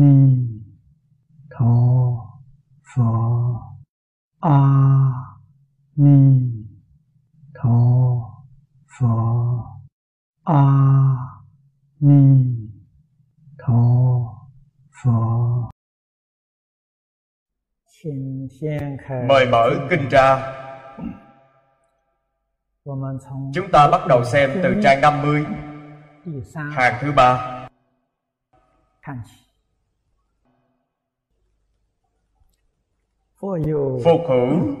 ni tho phở a ni tho phở a ni tho phở Mời mở kinh ra Chúng ta bắt đầu xem từ trang 50 Hàng thứ ba Phục hữu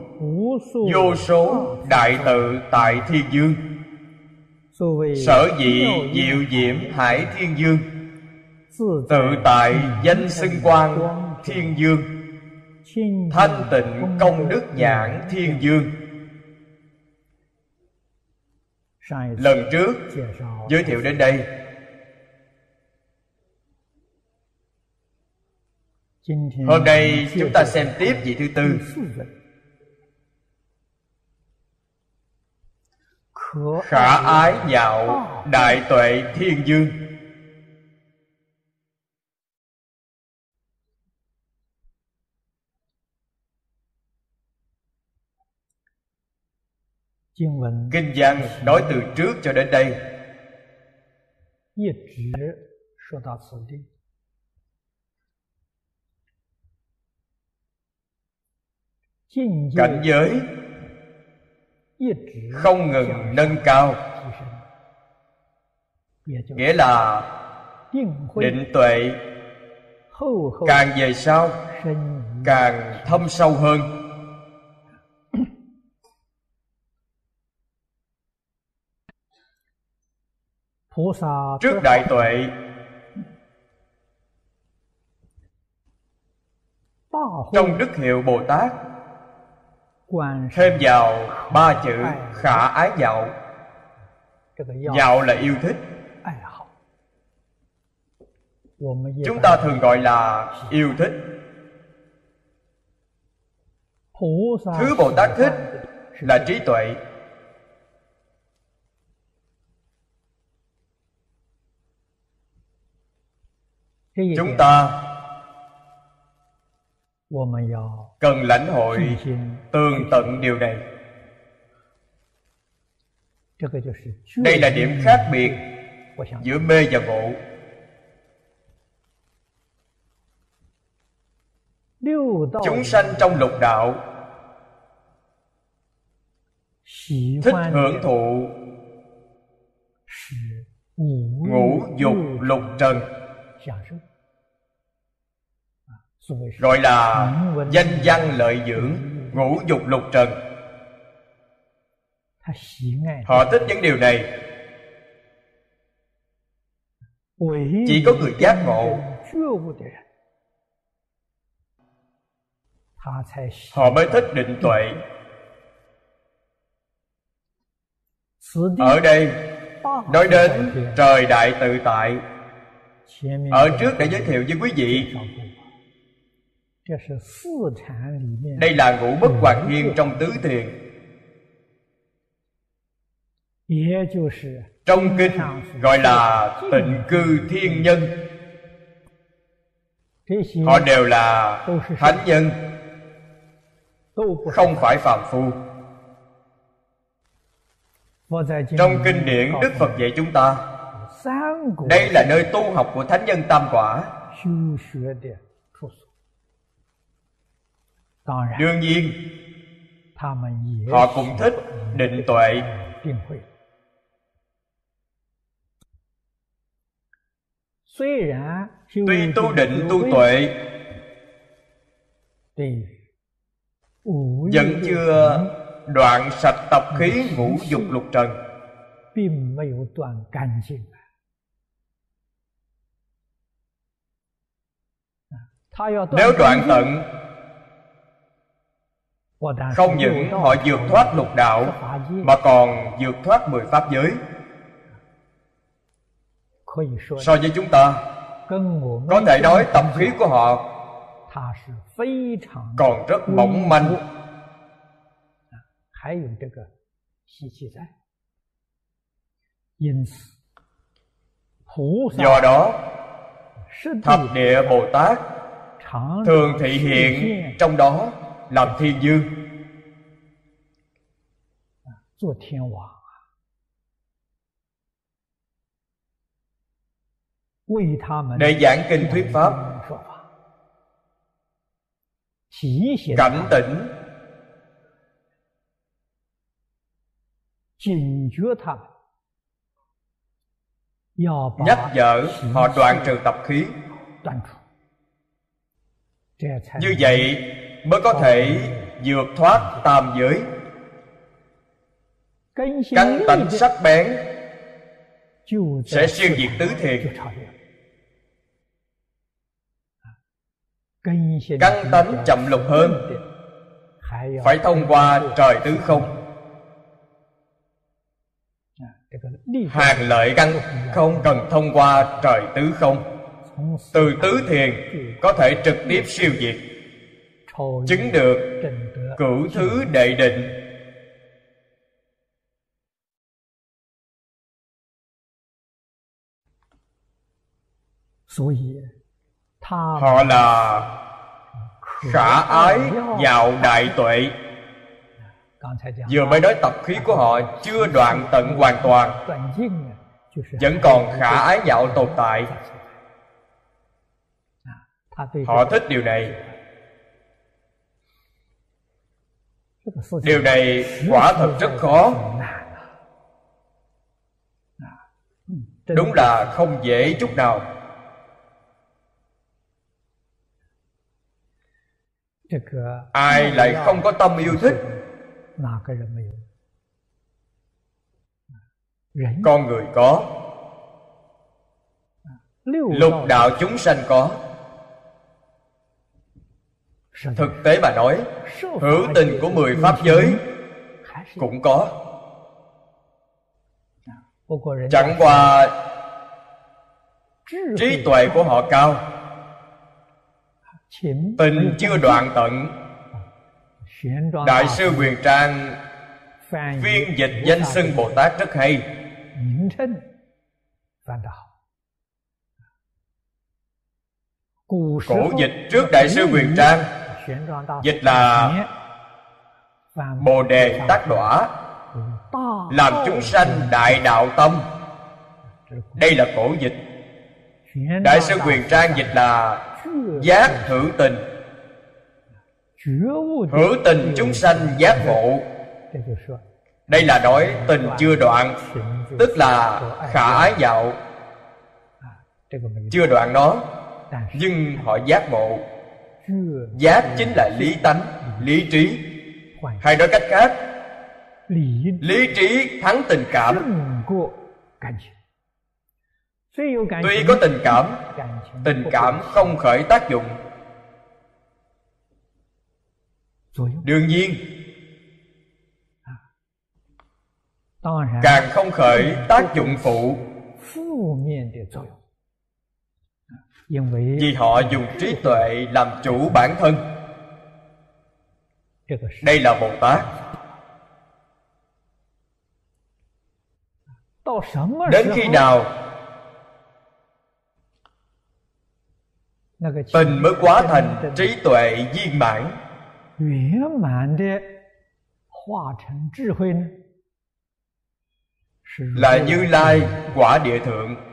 Vô số đại tự tại thiên dương. Sở dĩ diệu diễm hải thiên dương. Tự tại danh xưng quang thiên dương. Thanh tịnh công đức nhãn thiên dương. Lần trước giới thiệu đến đây Hôm nay chúng ta xem tiếp vị thứ tư. Khả ái nhạo đại tuệ thiên dương. Kinh văn nói từ trước cho đến đây Cảnh giới Không ngừng nâng cao. Nghĩa là Định tuệ Càng về sau Càng thâm sâu hơn. Trước đại tuệ trong đức hiệu bồ tát thêm vào ba chữ khả ái dạo. Dạo là yêu thích. Chúng ta? thường gọi là yêu thích. Thứ bồ tát thích là trí tuệ. Chúng ta cần lãnh hội tường tận điều này. Đây là điểm khác biệt giữa mê và ngộ chúng sanh trong lục đạo. Thích hưởng thụ. Ngũ dục lục trần gọi là danh văn lợi dưỡng, ngũ dục lục trần. Họ thích những điều này. Chỉ có người giác ngộ. Họ mới thích định tuệ. Ở đây nói đến trời đại tự tại. Ở trước đã giới thiệu với quý vị đây là ngũ bất hoàn thiên trong tứ thiền. trong kinh gọi là tịnh cư thiên nhân. họ đều là thánh nhân không phải phàm phu. trong kinh điển đức phật dạy chúng ta đây là nơi tu học của thánh nhân tam quả đương nhiên. Họ cũng thích định tuệ. Tuy tu định tu tuệ. Vẫn chưa đoạn sạch tập khí ngũ dục lục trần. Nếu đoạn tận không những họ vượt thoát lục đạo mà còn vượt thoát mười pháp giới. So với chúng ta có thể nói tập khí của họ còn rất mỏng manh. do đó thập địa bồ tát thường thị hiện. trong đó làm thiên dương. để giảng kinh thuyết pháp. cảnh tỉnh. nhắc nhở họ đoạn trừ tập khí. như vậy mới có thể vượt thoát tam giới. Căn tánh sắc bén sẽ siêu diệt tứ thiền căn tánh chậm lục hơn, phải thông qua trời tứ không? Hàng lợi căn không cần thông qua trời tứ không? Từ tứ thiền có thể trực tiếp siêu diệt chứng được cửu thứ đệ định. Họ là khả ái giàu đại tuệ. Vừa mới nói tập khí của họ chưa đoạn tận hoàn toàn vẫn còn khả ái dạo tồn tại. họ thích điều này điều này quả thật rất khó. Đúng là không dễ chút nào. Ai lại không có tâm yêu thích? Con người có. Lục đạo chúng sanh có thực tế mà nói, hữu tình của mười pháp giới cũng có. Chẳng qua, trí tuệ của họ cao. Tình chưa đoạn tận. Đại sư quyền trang phiên dịch danh xưng bồ tát rất hay. Cổ dịch trước đại sư quyền trang dịch là bồ đề tác đỏa làm chúng sanh đại đạo tâm. Đây là cổ dịch. Đại sư quyền trang dịch là giác hữu tình. Hữu tình chúng sanh giác ngộ. Đây là nói tình chưa đoạn tức là khả ái dạo. Chưa đoạn nó nhưng họ giác ngộ giác chính là lý tánh, lý trí. Hay nói cách khác, lý trí thắng tình cảm. Tuy có tình cảm tình cảm không khởi tác dụng. Đương nhiên, càng không khởi tác dụng phụ vì họ dùng trí tuệ làm chủ bản thân. Đây là bồ tát. Đến khi nào tình mới quá thành trí tuệ viên mãn? Là như lai quả địa thượng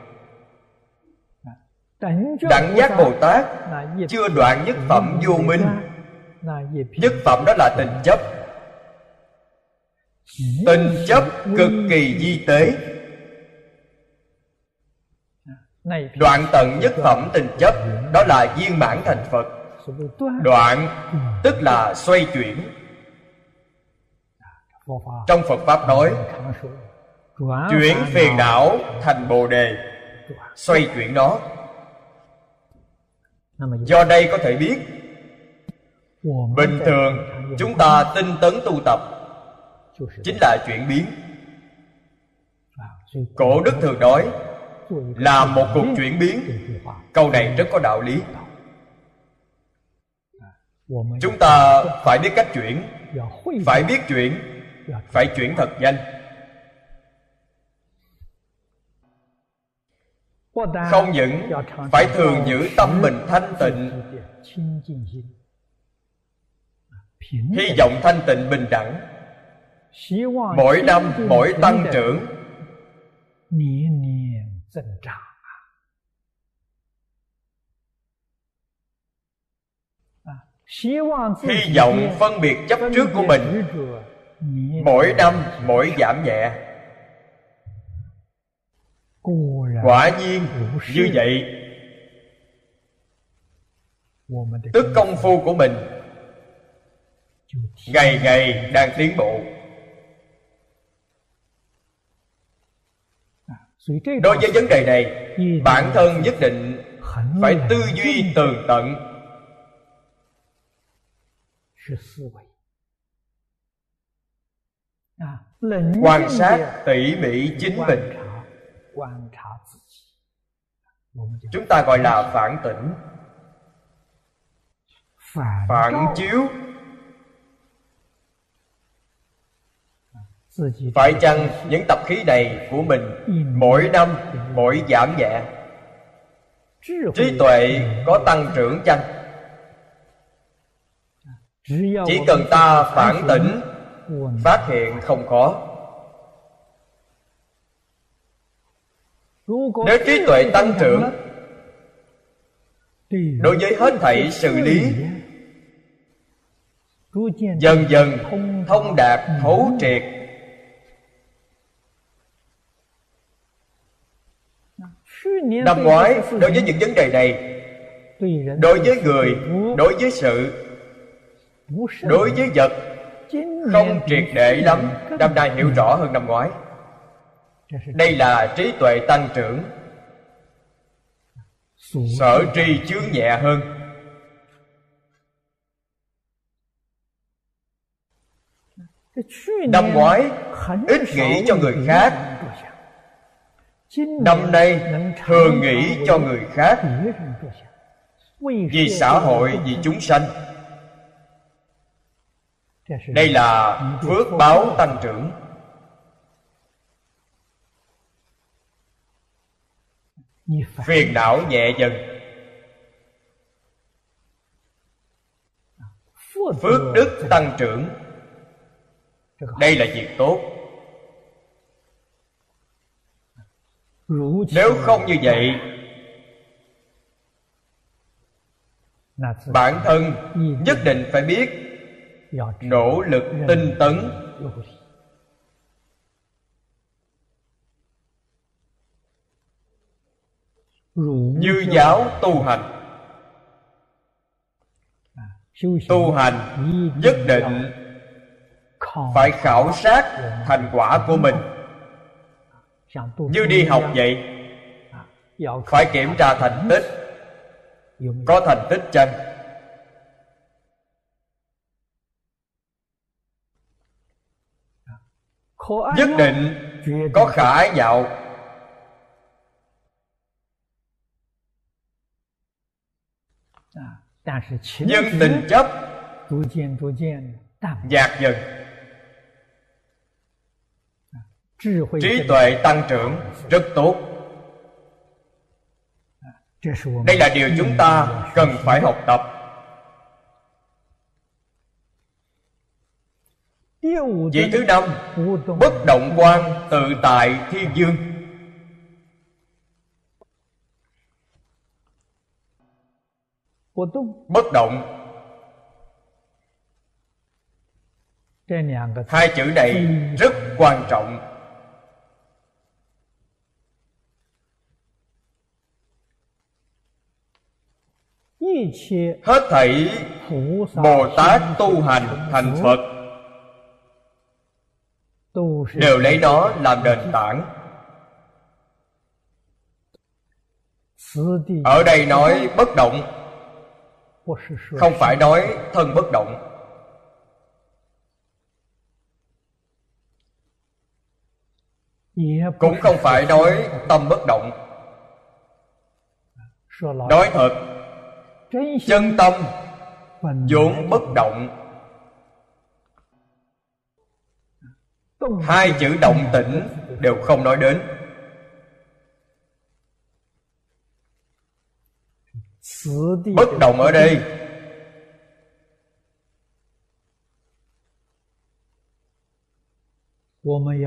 Đẳng giác Bồ Tát Chưa đoạn nhất phẩm vô minh. Nhất phẩm đó là tình chấp. Tình chấp cực kỳ di tế. Đoạn tận nhất phẩm tình chấp Đó là viên mãn thành Phật. Đoạn tức là xoay chuyển. Trong Phật Pháp nói Chuyển phiền não thành Bồ Đề. Xoay chuyển nó do đây có thể biết bình thường chúng ta tinh tấn tu tập chính là chuyển biến. Cổ đức thường nói là một cuộc chuyển biến. Câu này rất có đạo lý. Chúng ta phải biết cách chuyển phải biết chuyển phải chuyển thật nhanh không những phải thường giữ tâm mình thanh tịnh. Hy vọng thanh tịnh bình đẳng. Mỗi năm mỗi tăng trưởng. Hy vọng phân biệt chấp trước của mình. mỗi năm mỗi giảm nhẹ quả nhiên như vậy tức công phu của mình ngày ngày đang tiến bộ。đối với vấn đề này bản thân nhất định phải tư duy tường tận。quan sát tỉ mỉ chính mình chúng ta gọi là phản tỉnh. Phản chiếu. phải chăng những tập khí này của mình mỗi năm mỗi giảm nhẹ? Trí tuệ có tăng trưởng chăng? Chỉ cần ta phản tỉnh phát hiện không khó nếu trí tuệ tăng trưởng đối với hết thảy xử lý dần dần thông đạt thấu triệt. Năm ngoái đối với những vấn đề này đối với người đối với sự đối với vật không triệt để lắm. năm nay hiểu rõ hơn năm ngoái đây là trí tuệ tăng trưởng. Sở tri chướng nhẹ hơn. Năm ngoái, ít nghĩ cho người khác. Năm nay thường nghĩ cho người khác. Vì xã hội, vì chúng sanh. Đây là phước báo tăng trưởng. Phiền não nhẹ dần. Phước đức tăng trưởng. Đây là việc tốt. Nếu không như vậy bản thân nhất định phải biết nỗ lực tinh tấn như giáo tu hành. Tu hành nhất định phải khảo sát thành quả của mình. như đi học vậy phải kiểm tra thành tích. Có thành tích chăng? Nhất định có khả ái nhạo nhưng tình chấp nhạt dần。trí tuệ tăng trưởng rất tốt。đây là điều chúng ta cần phải học tập。vị thứ năm bất động quan tự tại thiên dương bất động. Hai chữ này rất quan trọng. Hết thảy bồ tát tu hành thành phật. Đều lấy nó làm nền tảng. Ở đây nói bất động không phải nói thân bất động. Cũng không phải nói tâm bất động. nói thật chân tâm vốn bất động. hai chữ động tĩnh đều không nói đến bất động ở đây.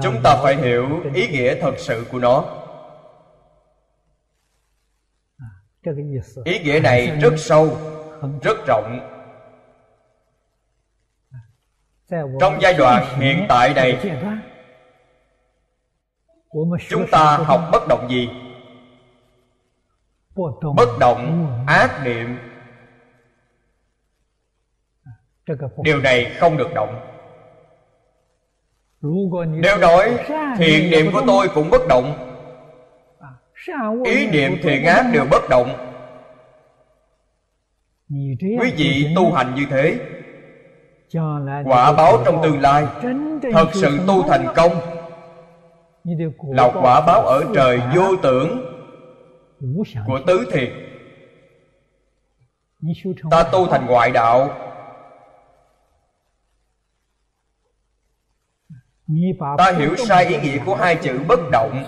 Chúng ta phải hiểu ý nghĩa thật sự của nó. Ý nghĩa này rất sâu, rất rộng. Trong giai đoạn hiện tại này, chúng ta học bất động gì? Bất động ác niệm. Điều này không được động. Nếu nói thiện niệm của tôi cũng bất động. Ý niệm thiện ác đều bất động. Quý vị tu hành như thế quả báo trong tương lai thật sự tu thành công là quả báo ở trời vô tưởng của tứ thiệt. ta tu thành ngoại đạo. Ta hiểu sai ý nghĩa của hai chữ bất động.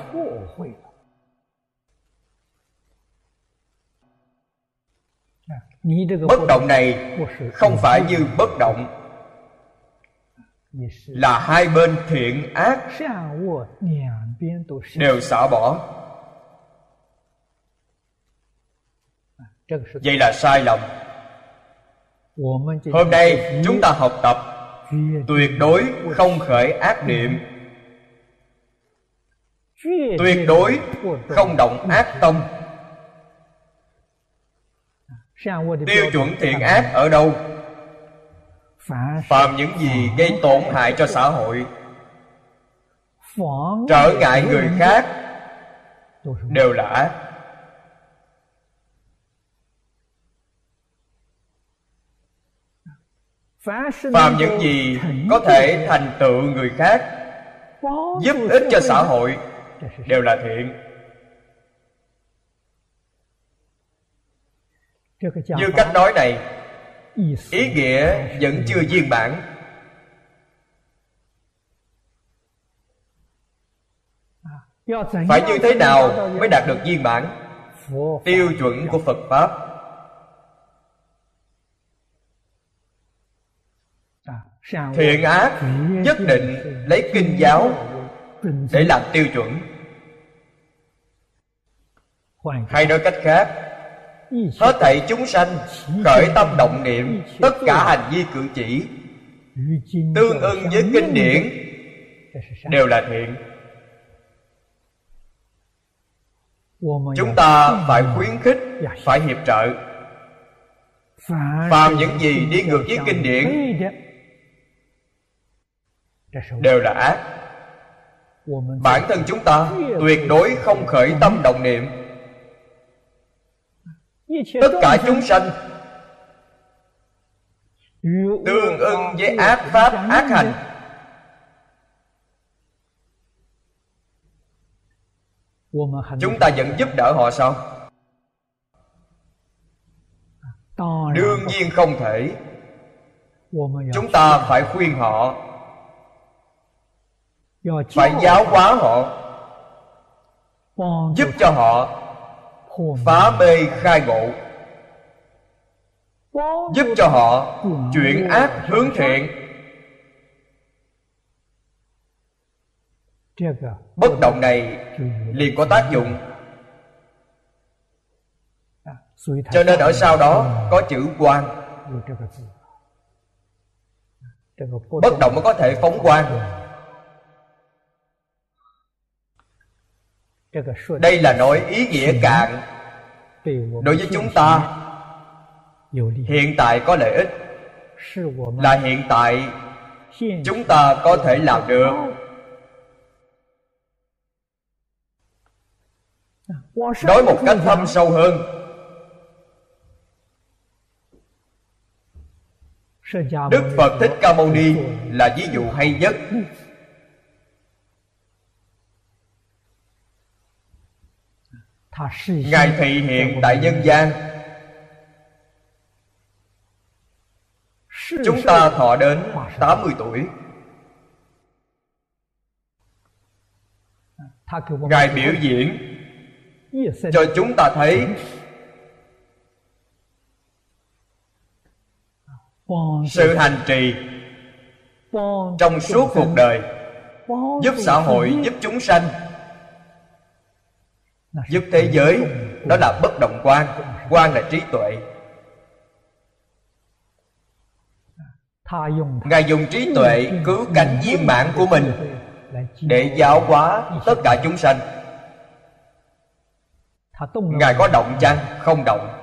bất động này không phải như bất động. là hai bên thiện ác. đều xả bỏ vậy là sai lầm. Hôm nay chúng ta học tập tuyệt đối không khởi ác niệm. Tuyệt đối không động ác tâm. Tiêu chuẩn thiện ác ở đâu? Phạm những gì gây tổn hại cho xã hội. Trở ngại người khác đều là ác phạm những gì có thể thành tựu người khác giúp ích cho xã hội đều là thiện. Như cách nói này ý nghĩa vẫn chưa viên bản phải như thế nào mới đạt được viên bản tiêu chuẩn của phật pháp thiện ác nhất định lấy kinh giáo để làm tiêu chuẩn. Hay nói cách khác. Hết thảy chúng sanh khởi tâm động niệm tất cả hành vi cử chỉ tương ưng với kinh điển đều là thiện. Chúng ta phải khuyến khích phải hiệp trợ. Phàm những gì đi ngược với kinh điển đều là ác. Bản thân chúng ta tuyệt đối không khởi tâm động niệm. Tất cả chúng sanh tương ưng với ác pháp ác hành. Chúng ta vẫn giúp đỡ họ sao? Đương nhiên không thể. Chúng ta phải khuyên họ phải giáo hóa họ giúp cho họ phá mê. khai ngộ. Giúp cho họ chuyển ác hướng thiện. Bất động này liền có tác dụng. cho nên ở sau đó có chữ quan bất động mới có thể phóng quan đây là nói ý nghĩa cạn đối với chúng ta hiện tại có lợi ích là hiện tại chúng ta có thể làm được. nói một cách thâm sâu hơn. Đức phật thích ca mâu ni là ví dụ hay nhất ngài thị hiện tại nhân gian. Chúng ta thọ đến 80 tuổi. Ngài biểu diễn cho chúng ta thấy sự hành trì trong suốt cuộc đời giúp xã hội giúp chúng sanh giúp thế giới đó là bất động quan. quan là trí tuệ. Ngài dùng trí tuệ cứu cánh viên mạng của mình để giáo hóa tất cả chúng sanh. Ngài có động chăng? không động.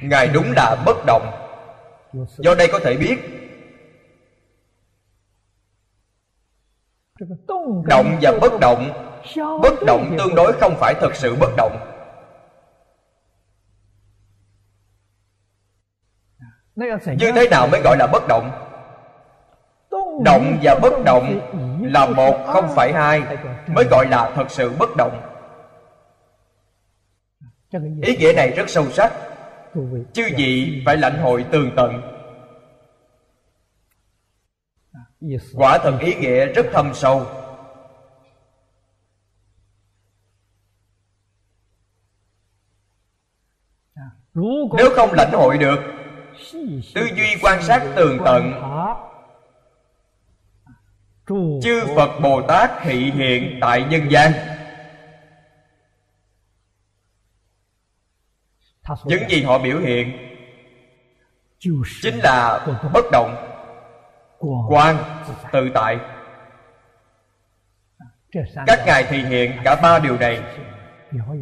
Ngài đúng là bất động. Do đây có thể biết động và bất động. Bất động tương đối không phải thật sự bất động. Như thế nào mới gọi là bất động? Động và bất động là một, không phải hai, mới gọi là thật sự bất động. Ý nghĩa này rất sâu sắc. Chư vị phải lãnh hội tường tận quả thật ý nghĩa rất thâm sâu. Nếu không lãnh hội được tư duy quan sát tường tận. chư phật bồ tát thị hiện tại nhân gian. Những gì họ biểu hiện chính là bất động quan tự tại. Các ngài thì hiện cả ba điều này.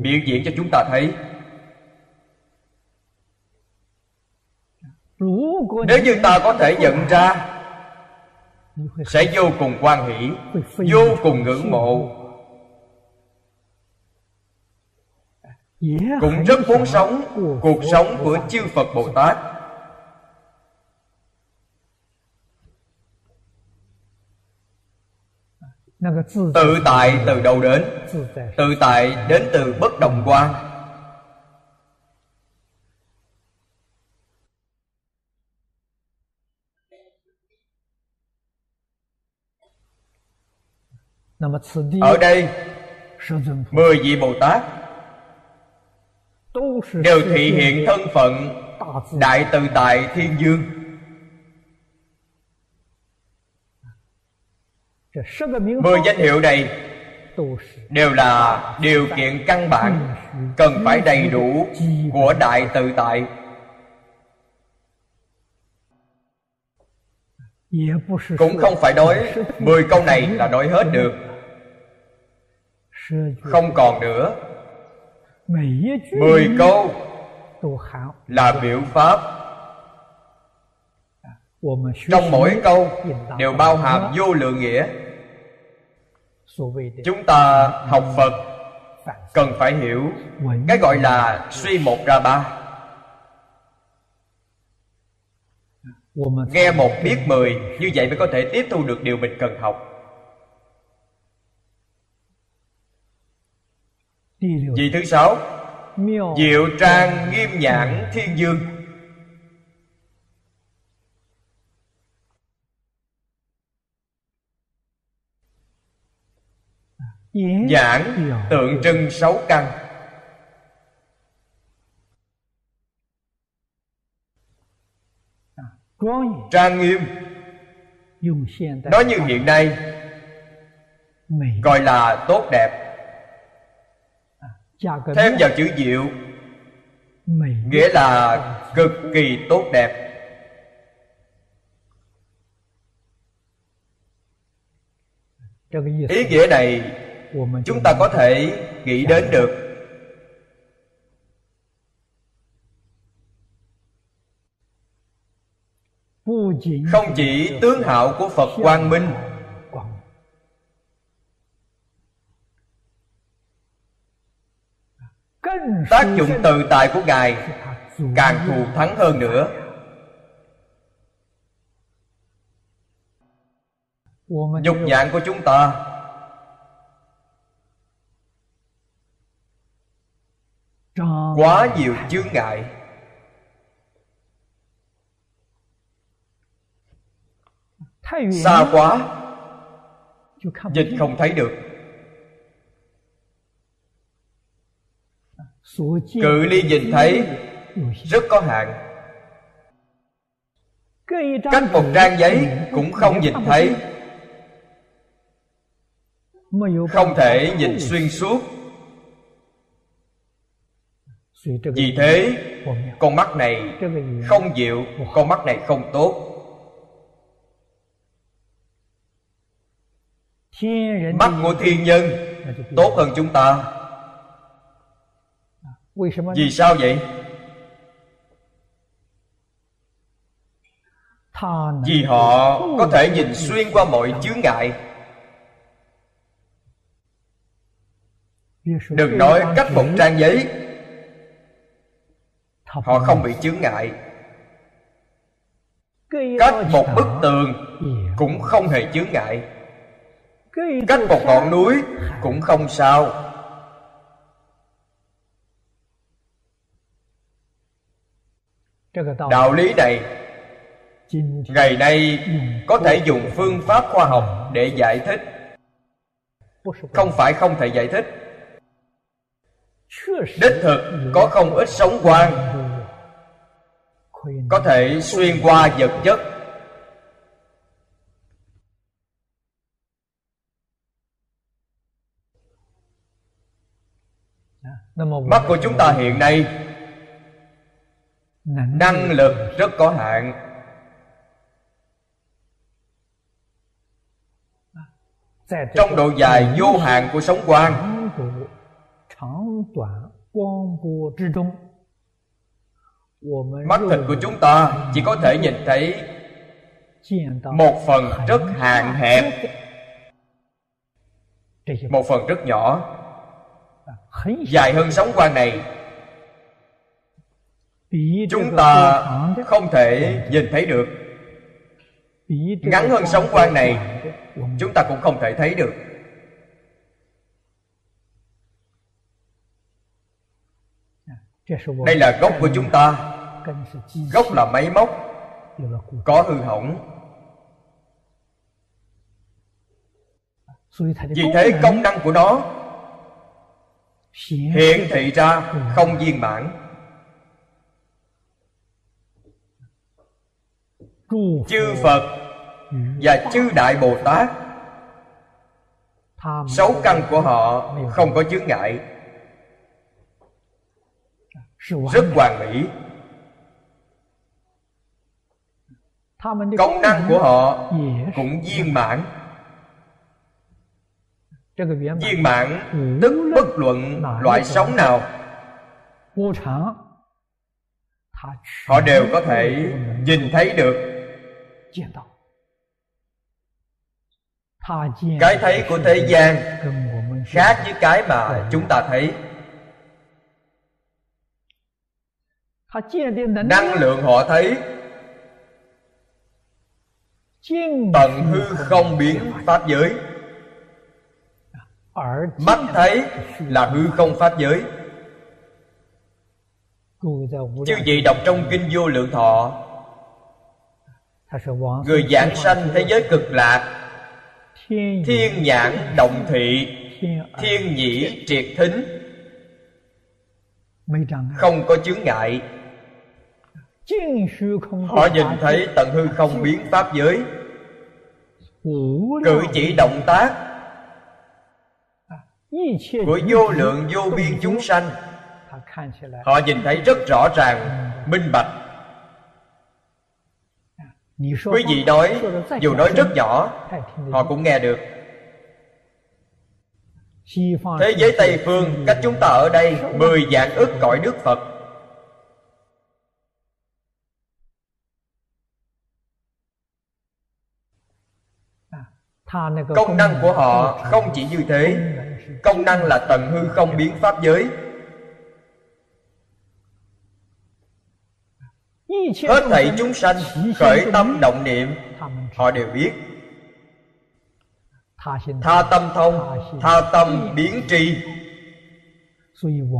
Biểu diễn cho chúng ta thấy. Nếu như ta có thể nhận ra, sẽ vô cùng quan hỷ, vô cùng ngưỡng mộ. Cũng rất muốn sống cuộc sống của chư phật bồ tát. Tự tại từ đâu đến. tự tại đến từ bất động quan. ở đây mười vị bồ tát đều thị hiện thân phận đại tự tại thiên dương mười danh hiệu này đều là điều kiện căn bản cần phải đầy đủ của đại tự tại. cũng không phải nói mười câu này là nói hết được. Không còn nữa. Mười câu là biểu pháp trong mỗi câu đều bao hàm vô lượng nghĩa. Chúng ta học phật cần phải hiểu cái gọi là suy một ra ba. Nghe một biết mười, như vậy mới có thể tiếp thu được điều mình cần học. Vị thứ sáu, diệu trang nghiêm nhãn thiên dương. Nhãn tượng trưng sáu căn. Trang nghiêm. Nói như hiện nay Gọi là tốt đẹp. Thêm vào chữ diệu Nghĩa là cực kỳ tốt đẹp. Ý nghĩa này chúng ta có thể nghĩ đến được. không chỉ tướng hạo của phật quang minh tác dụng tự tại của ngài càng thù thắng hơn nữa. Nhục nhạn của chúng ta quá nhiều chướng ngại. Xa quá. Dịch không thấy được. Cự ly nhìn thấy rất có hạn. Cách một trang giấy cũng không nhìn thấy. không thể nhìn xuyên suốt vì thế con mắt này không dịu con mắt này không tốt. Mắt của thiên nhân tốt hơn chúng ta. Vì sao vậy? Vì họ có thể nhìn xuyên qua mọi chướng ngại. Đừng nói cách một trang giấy họ không bị chướng ngại. Cách một bức tường cũng không hề chướng ngại. Cách một ngọn núi cũng không sao. Đạo lý này ngày nay có thể dùng phương pháp khoa học để giải thích. Không phải không thể giải thích. Đích thực có không ít sống quan có thể xuyên qua vật chất mắt của chúng ta hiện nay năng lực rất có hạn trong độ dài vô hạn của sống quang mắt thịt của chúng ta chỉ có thể nhìn thấy một phần rất hạn hẹp. một phần rất nhỏ. Dài hơn sống quan này. Chúng ta không thể nhìn thấy được. Ngắn hơn sống quan này chúng ta cũng không thể thấy được đây là gốc của chúng ta. Gốc là máy móc, có hư hỏng. Vì thế công năng của nó hiện thị ra không viên mãn. Chư phật và chư đại bồ tát, sáu căn của họ không có chướng ngại rất hoàn mỹ. công năng của họ cũng viên mãn. viên mãn tức bất luận loại sống nào. họ đều có thể nhìn thấy được. cái thấy của thế gian khác với cái mà chúng ta thấy năng lượng họ thấy. Tận hư không biến pháp giới. Mắt thấy là hư không pháp giới. Chư vị đọc trong kinh vô lượng thọ. Người giảng sanh thế giới cực lạc. Thiên nhãn động thị. Thiên nhĩ triệt thính. Không có chướng ngại họ nhìn thấy tận hư không biến pháp giới. Cử chỉ động tác. Của vô lượng vô biên chúng sanh. Họ nhìn thấy rất rõ ràng minh bạch. Quý vị nói dù nói rất nhỏ họ cũng nghe được. Thế giới tây phương cách chúng ta ở đây mười dạng ức cõi đức phật công năng của họ không chỉ như thế công năng là tận hư không biến pháp giới. Hết thảy chúng sanh khởi tâm động niệm họ đều biết. Tha tâm thông tha tâm biến tri.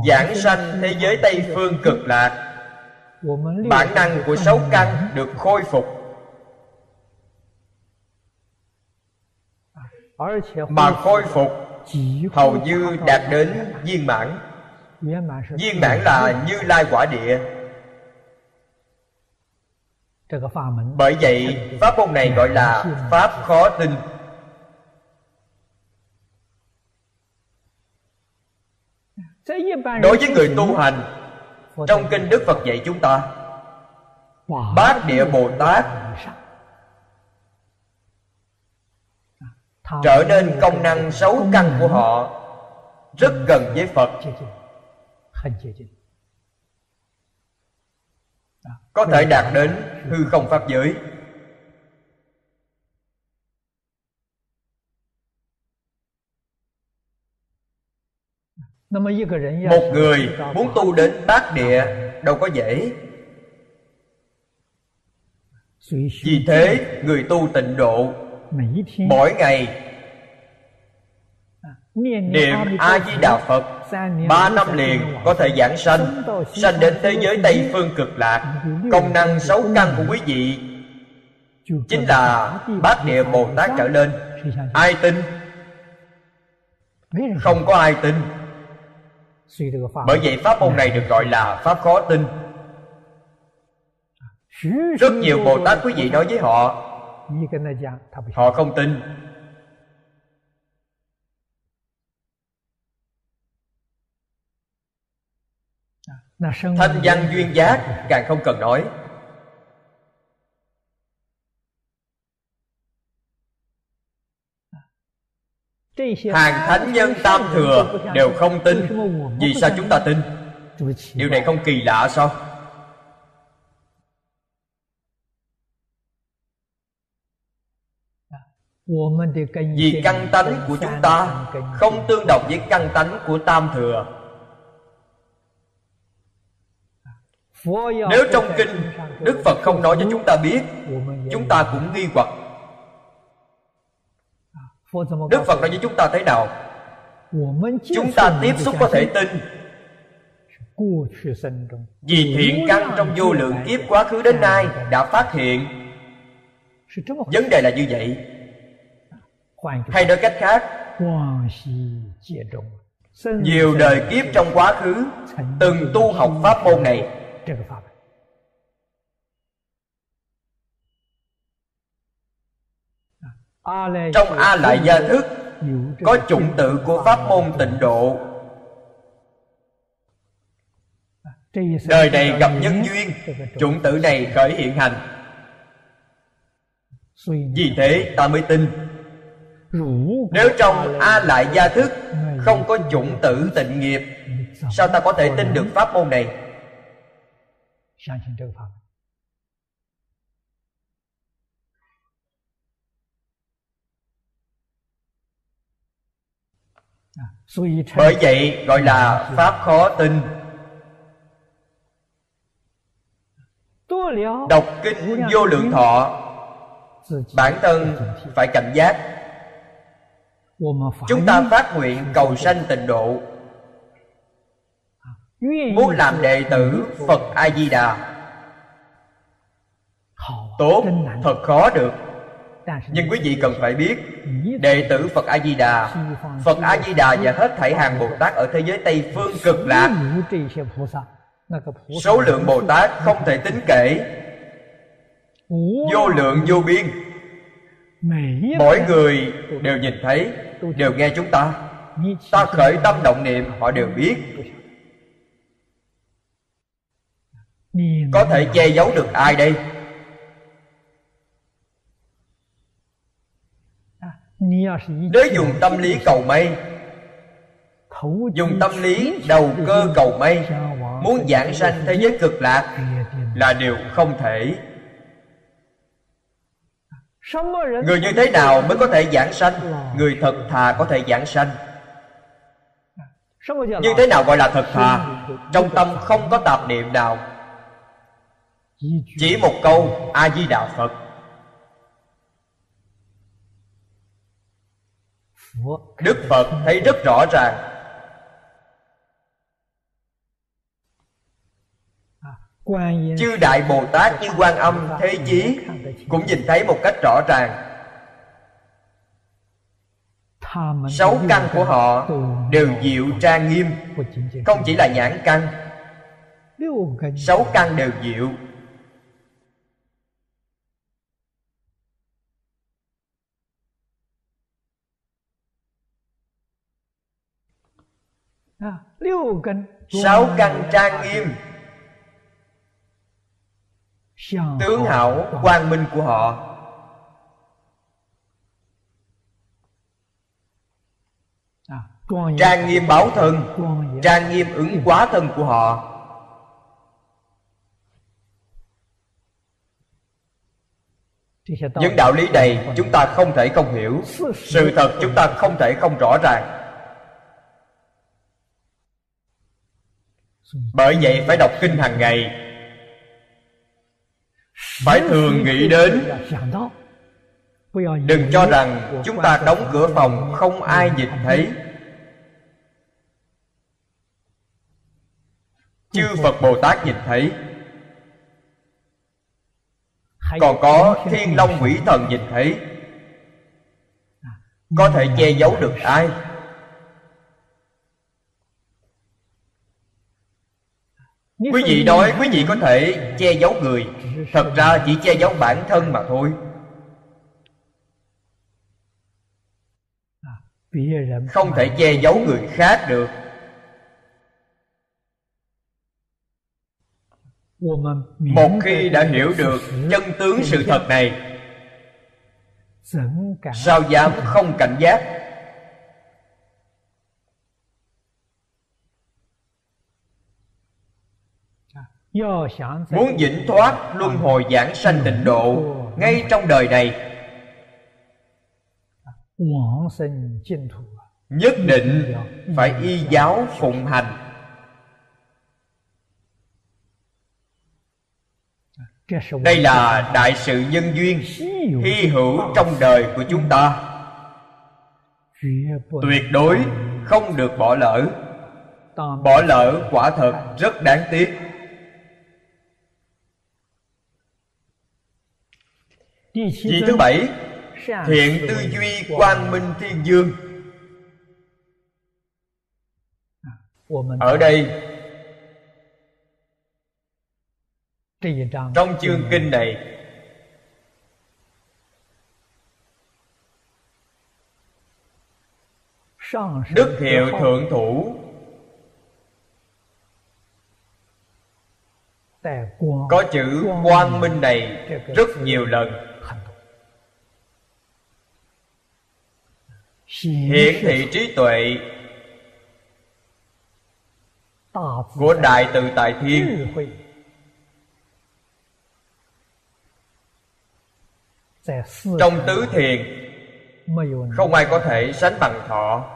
Giảng sanh thế giới tây phương cực lạc. Bản năng của sáu căn được khôi phục mà khôi phục hầu như đạt đến viên mãn viên mãn là như lai quả địa bởi vậy pháp môn này gọi là pháp khó tin đối với người tu hành trong kinh đức phật dạy chúng ta bát địa bồ tát trở nên công năng xấu căn của họ rất gần với phật. Có thể đạt đến hư không pháp giới. Một người muốn tu đến bát địa đâu có dễ. Vì thế người tu tịnh độ mỗi ngày niệm a di đà phật. Ba năm liền có thể giảng sanh sanh đến thế giới tây phương cực lạc. Công năng xấu căn của quý vị chính là bát địa bồ tát trở lên. Ai tin? Không có ai tin. Bởi vậy pháp môn này được gọi là pháp khó tin. Rất nhiều bồ tát quý vị nói với họ họ không tin. Thanh văn duyên giác càng không cần nói. Hàng thánh nhân tam thừa đều không tin. Vì sao chúng ta tin? Điều này không kỳ lạ sao? Vì căn tánh của chúng ta không tương đồng với căn tánh của tam thừa. Nếu trong kinh đức phật không nói cho chúng ta biết chúng ta cũng nghi hoặc. Đức phật nói với chúng ta thế nào? Chúng ta tiếp xúc có thể tin. Vì thiện căn trong vô lượng kiếp quá khứ đến nay đã phát hiện. Vấn đề là như vậy hay nói cách khác nhiều đời kiếp trong quá khứ từng tu học pháp môn này. trong a lại gia thức có chủng tự của pháp môn tịnh độ. Đời này gặp nhân duyên chủng tử này khởi hiện hành. Vì thế ta mới tin nếu trong a lại gia thức không có chủng tử tịnh nghiệp, sao ta có thể tin được pháp môn này? Bởi vậy gọi là pháp khó tin. Đọc kinh vô lượng thọ, bản thân phải cảnh giác chúng ta phát nguyện cầu sanh tịnh độ muốn làm đệ tử phật a di đà tốt thật khó được nhưng quý vị cần phải biết đệ tử phật a di đà phật a di đà và hết thảy hàng bồ tát ở thế giới tây phương cực lạc số lượng bồ tát không thể tính kể vô lượng vô biên mỗi người đều nhìn thấy đều nghe chúng ta. Ta khởi tâm động niệm họ đều biết. Có thể che giấu được ai đây? Nếu dùng tâm lý cầu may dùng tâm lý đầu cơ cầu may muốn giảng sanh thế giới cực lạc là điều không thể người như thế nào mới có thể giảng sanh? người thật thà có thể giảng sanh. Như thế nào gọi là thật thà? Trong tâm không có tạp niệm nào. Chỉ một câu a di đà phật. Đức phật thấy rất rõ ràng chư đại bồ tát như quan âm thế chí cũng nhìn thấy một cách rõ ràng. Sáu căn của họ đều diệu trang nghiêm. không chỉ là nhãn căn. Sáu căn đều diệu. Sáu căn trang nghiêm tướng hảo quang minh của họ. Trang nghiêm báo thân trang nghiêm ứng quá thân của họ. Những đạo lý này chúng ta không thể không hiểu. Sự thật chúng ta không thể không rõ ràng. Bởi vậy phải đọc kinh hàng ngày phải thường nghĩ đến. Đừng cho rằng chúng ta đóng cửa phòng không ai nhìn thấy. Chư phật bồ tát nhìn thấy. Còn có thiên long quỷ thần nhìn thấy. Có thể che giấu được ai? Quý vị nói quý vị có thể che giấu người. Thật ra chỉ che giấu bản thân mà thôi. Không thể che giấu người khác được. Một khi đã hiểu được chân tướng sự thật này sao dám không cảnh giác muốn vĩnh thoát luân hồi giảng sanh tịnh độ ngay trong đời này. Nhất định phải y giáo phụng hành. Đây là đại sự nhân duyên hy hữu trong đời của chúng ta. Tuyệt đối không được bỏ lỡ. Bỏ lỡ quả thật rất đáng tiếc vị thứ bảy thiện tư duy quang minh thiên dương. Ở đây trong chương kinh này đức hiệu thượng thủ có chữ quang minh này rất nhiều lần hiển thị trí tuệ của đại từ tại thiên. Trong tứ thiền, không ai có thể sánh bằng thọ.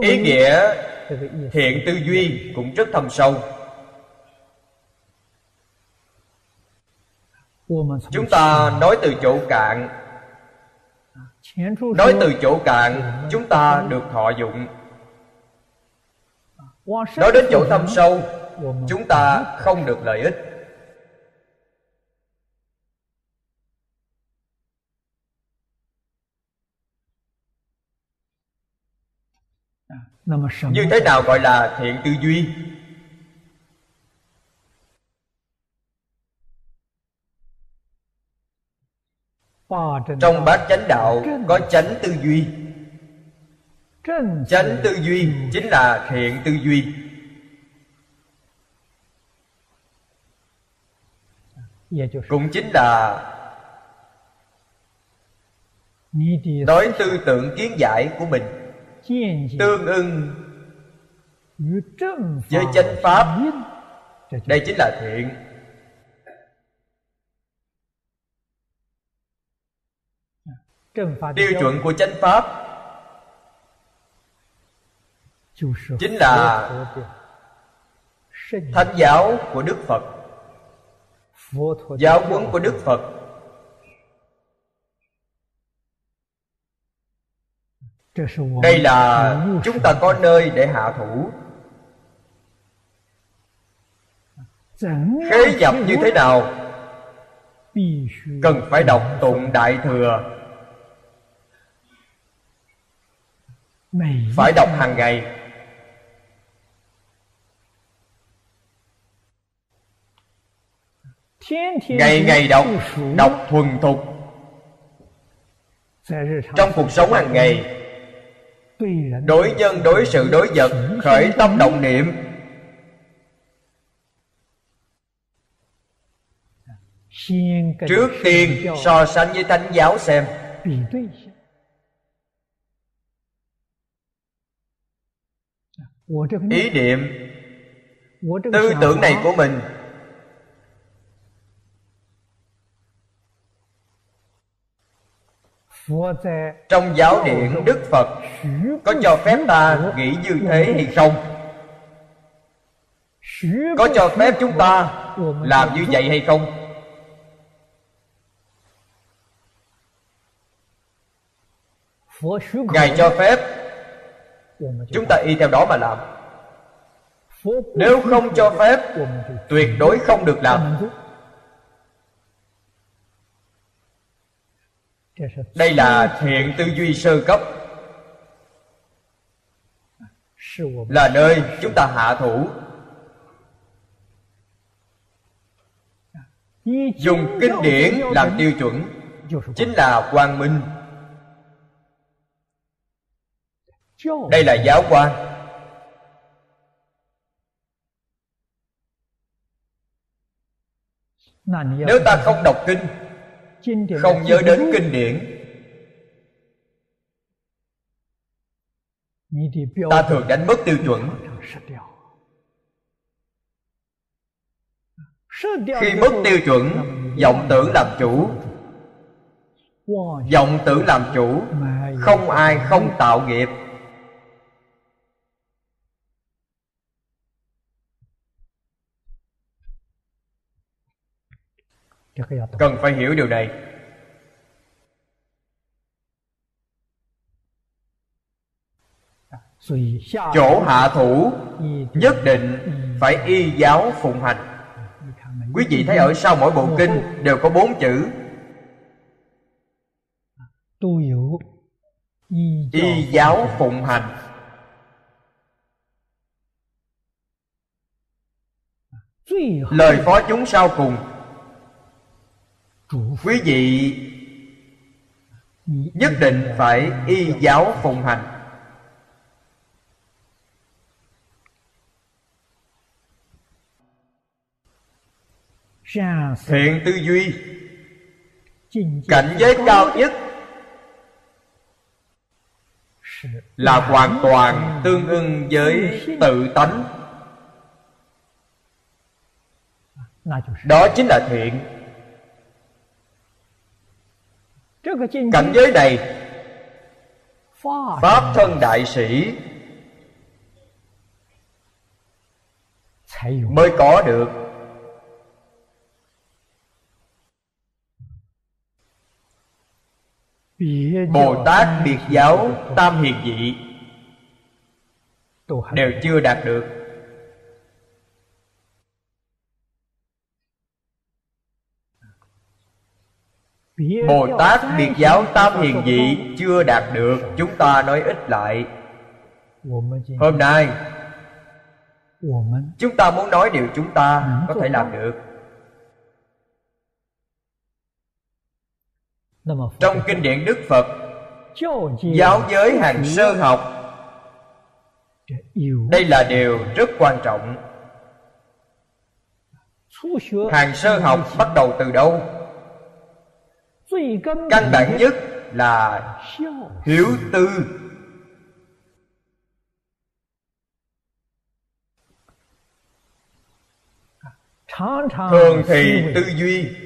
Ý nghĩa thiện tư duy cũng rất thâm sâu. Chúng ta nói từ chỗ cạn. Nói từ chỗ cạn chúng ta được thọ dụng. Nói đến chỗ thâm sâu chúng ta không được lợi ích. Như thế nào gọi là thiện tư duy trong bát chánh đạo có chánh tư duy. Chánh tư duy chính là thiện tư duy. Cũng chính là nói tư tưởng kiến giải của mình. Tương ưng với chánh pháp. đây chính là thiện tiêu chuẩn của chánh pháp chính là thánh giáo của đức phật. Giáo huấn của đức phật. Đây là chúng ta có nơi để hạ thủ. Khế nhập như thế nào? Cần phải đọc tụng đại thừa phải đọc hàng ngày. Ngày ngày đọc đọc thuần thục. Trong cuộc sống hàng ngày đối nhân đối sự đối vật khởi tâm động niệm. Trước tiên so sánh với thánh giáo xem ý niệm. Tư tưởng này của mình. Trong giáo điển đức phật có cho phép ta nghĩ như thế hay không? Có cho phép chúng ta làm như vậy hay không? Ngài cho phép chúng ta y theo đó mà làm. Nếu không cho phép, tuyệt đối không được làm. Đây là thiện tư duy sơ cấp. Là nơi chúng ta hạ thủ. Dùng kinh điển làm tiêu chuẩn chính là quang minh. Đây là giáo quan nếu ta không đọc kinh không nhớ đến kinh điển ta thường đánh mất tiêu chuẩn. Khi mất tiêu chuẩn vọng tưởng làm chủ. Vọng tưởng làm chủ. Không ai không tạo nghiệp cần phải hiểu điều này. Chỗ hạ thủ nhất định phải y giáo phụng hành. Quý vị thấy ở sau mỗi bộ kinh đều có bốn chữ. Y giáo phụng hành. Lời phó chúng sau cùng quý vị nhất định phải y giáo phụng hành. Thiện tư duy, cảnh giới cao nhất là hoàn toàn tương ưng với tự tánh. Đó chính là thiện cảnh giới này pháp thân đại sĩ mới có được. Bồ tát biệt giáo tam hiền dị đều chưa đạt được bồ tát biệt giáo tam hiền dị chưa đạt được chúng ta nói ít lại. Hôm nay chúng ta muốn nói điều chúng ta có thể làm được. Trong kinh điển đức phật giáo giới hàng sơ học. Đây là điều rất quan trọng. Hàng sơ học bắt đầu từ đâu căn bản nhất là hiếu tư. Thường thì tư duy.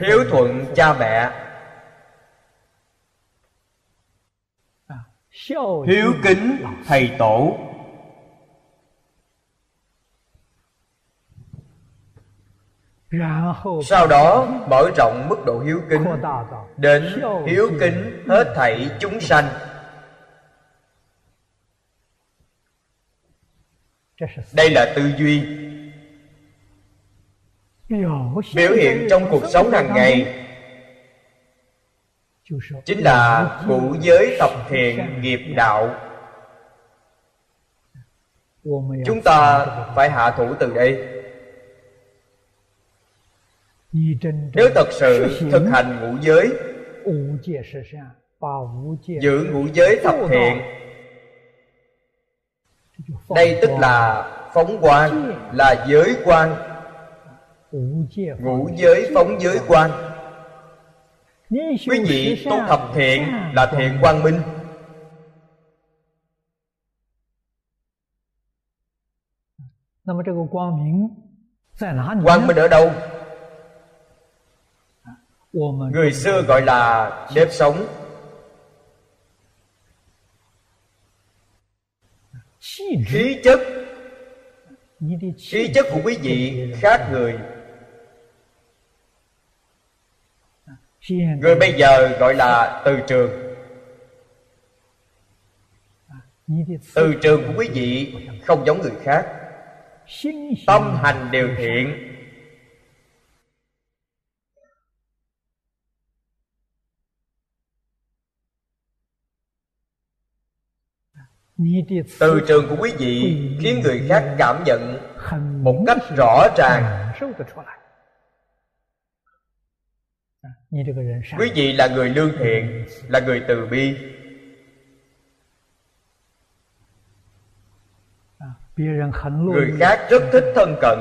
Hiếu thuận cha mẹ. Hiếu kính thầy tổ sau đó mở rộng mức độ hiếu kính đến hiếu kính hết thảy chúng sanh. Đây là tư duy biểu hiện trong cuộc sống hàng ngày. Chính là ngũ giới tập thiện nghiệp đạo. Chúng ta phải hạ thủ từ đây nếu thật sự thực hành ngũ giới giữ ngũ giới thập thiện đây tức là phóng quan là giới quan ngũ giới phóng giới quan quý vị tu thập thiện là thiện quang minh quang minh ở đâu người xưa gọi là nếp sống. Khí chất. Khí chất của quý vị khác người. Người bây giờ gọi là từ trường. Từ trường của quý vị không giống người khác. Tâm hành đều thiện từ trường của quý vị khiến người khác cảm nhận một cách rõ ràng. Quý vị là người lương thiện, là người từ bi. Người khác rất thích thân cận.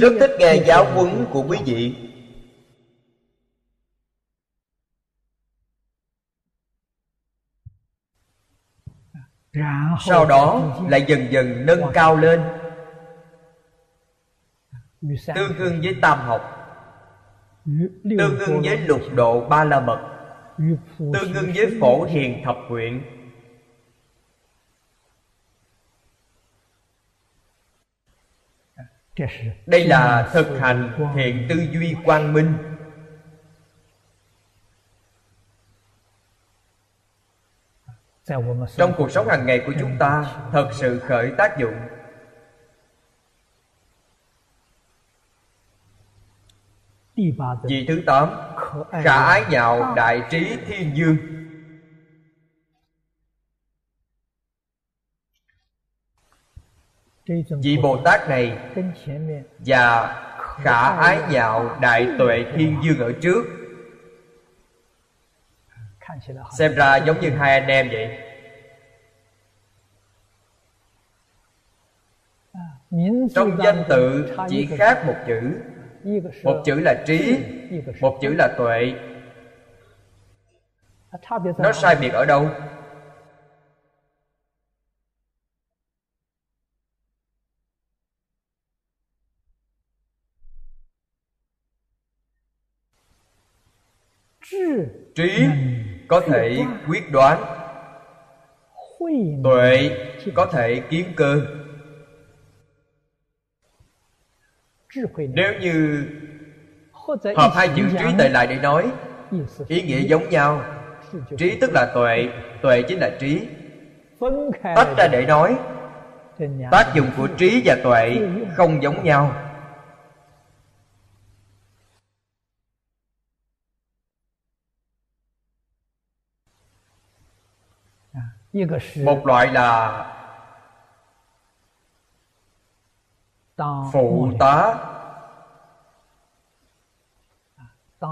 Rất thích nghe giáo huấn của quý vị. Sau đó lại dần dần nâng cao lên. Tương đương với tam học. Tương đương với lục độ ba la mật. Tương đương với phổ hiền thập nguyện. Đây là thực hành thiện tư duy quang minh trong cuộc sống hàng ngày của chúng ta thật sự khởi tác dụng. Vị thứ tám Khả ái nhạo đại trí thiên dương. Vị Bồ Tát này Và khả ái nhạo đại tuệ thiên dương ở trước Xem ra giống như hai anh em vậy. Trong danh tự chỉ khác một chữ. Một chữ là trí, một chữ là tuệ. Nó sai biệt ở đâu? Trí có thể quyết đoán. Tuệ có thể kiến cơ. Nếu như hợp hai chữ trí tệ lại để nói ý nghĩa giống nhau. Trí tức là tuệ tuệ chính là trí. Tách ra để nói. tác dụng của trí và tuệ không giống nhau một loại là phụ tá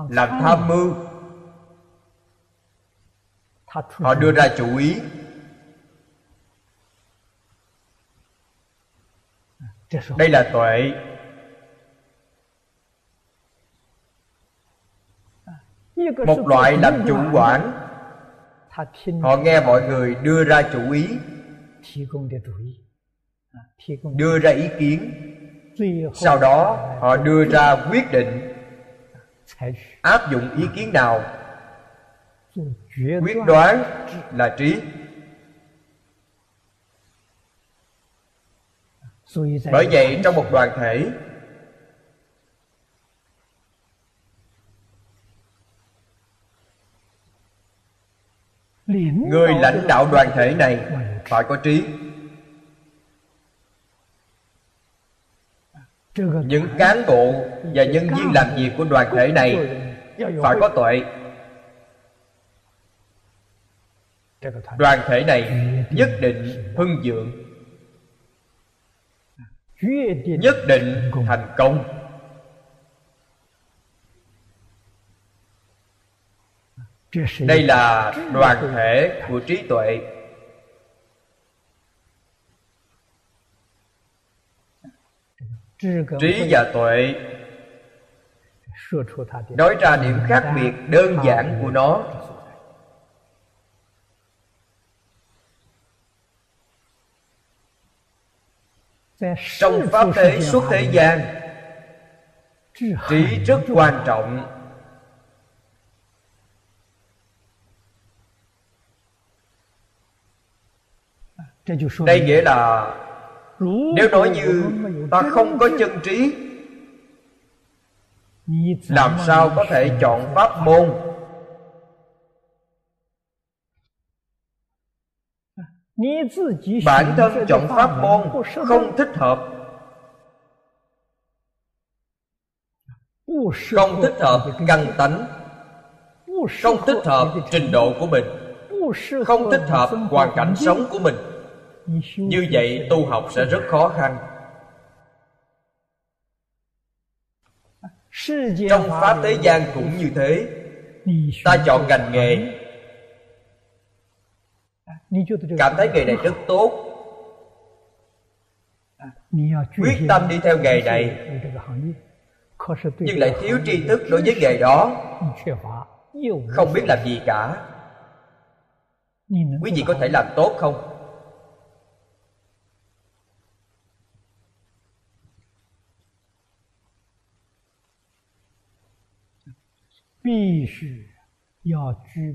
làm tham mưu。họ đưa ra chủ ý。đây là tuệ。một loại làm chủ quản họ nghe mọi người đưa ra chủ ý. Đưa ra ý kiến. Sau đó họ đưa ra quyết định áp dụng ý kiến nào? Quyết đoán. là trí. Bởi vậy trong một đoàn thể người lãnh đạo đoàn thể này phải có trí. Những cán bộ và nhân viên làm việc của đoàn thể này phải. Có tuệ. Đoàn thể này nhất định hưng vượng nhất định thành công đây là đoàn thể của trí tuệ. Trí và tuệ nói ra điểm khác biệt đơn giản của nó. trong pháp thế xuất thế gian trí rất quan trọng đây nghĩa là nếu nói như ta không có chân trí làm sao có thể chọn pháp môn bản thân chọn pháp môn không thích hợp không thích hợp căn tánh không thích hợp trình độ của mình không thích hợp hoàn cảnh sống của mình như vậy tu học sẽ rất khó khăn. Trong pháp thế gian cũng như thế. Ta chọn ngành nghề. Cảm thấy nghề này rất tốt. Quyết tâm đi theo nghề này. Nhưng lại thiếu tri thức đối với nghề đó. Không biết làm gì cả. Quý vị có thể làm tốt không?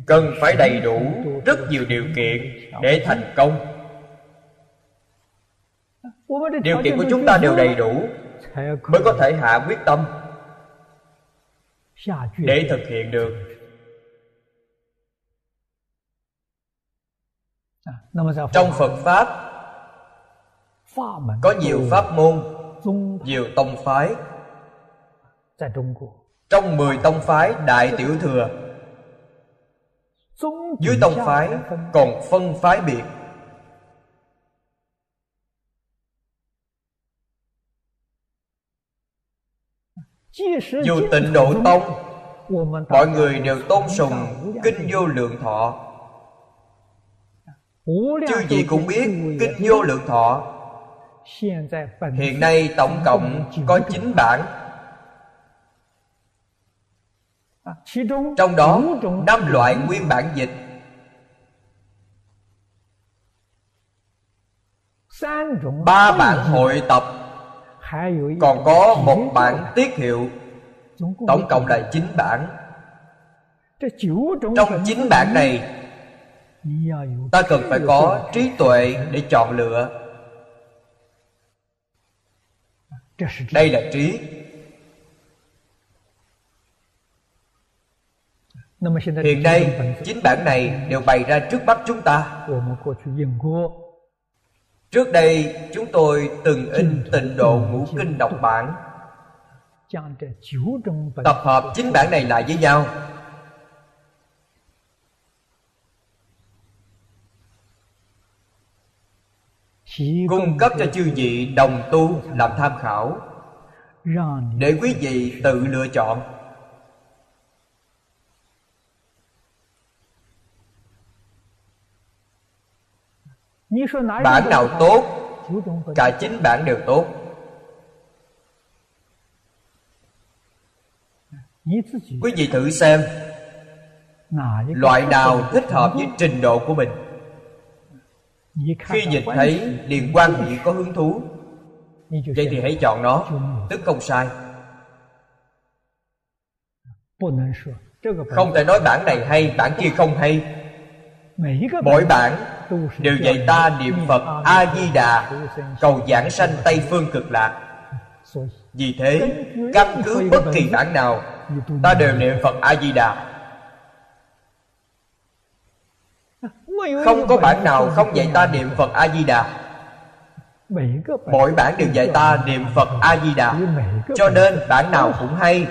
Cần phải đầy đủ rất nhiều điều kiện để thành công. Điều kiện của chúng ta đều đầy đủ mới có thể hạ quyết tâm để thực hiện được. Trong phật pháp có nhiều pháp môn nhiều tông phái trong mười tông phái đại tiểu thừa. Dưới tông phái còn phân phái biệt. Dù tịnh độ tông mọi người đều tôn sùng kinh vô lượng thọ. Chư vị cũng biết kinh vô lượng thọ. Hiện nay tổng cộng có chín bản trong đó năm loại nguyên bản dịch. Ba bản hội tập. Còn có một bản tiết hiệu. Tổng cộng là chín bản. Trong chín bản này ta cần phải có trí tuệ để chọn lựa. Đây là trí Hiện nay, chính bản này đều bày ra trước mắt chúng ta. Trước đây, chúng tôi từng in tịnh độ ngũ kinh độc bản. Tập hợp chính bản này lại với nhau. Cung cấp cho chư vị đồng tu làm tham khảo Để quý vị tự lựa chọn Bản nào tốt Cả chín bản đều tốt. Quý vị thử xem Loại nào thích hợp với trình độ của mình? Khi nhìn thấy liền quan hệ có hứng thú Vậy thì hãy chọn nó Tức không sai. Không thể nói bản này hay Bản kia không hay. Mỗi bản đều dạy ta niệm phật a di đà cầu giảng sanh tây phương cực lạc. Vì thế, căn cứ bất kỳ bản nào, ta đều niệm phật a di đà không có bản nào không dạy ta niệm phật a di đà Mỗi bản đều dạy ta niệm Phật A-di-đà. Cho nên bản nào cũng hay.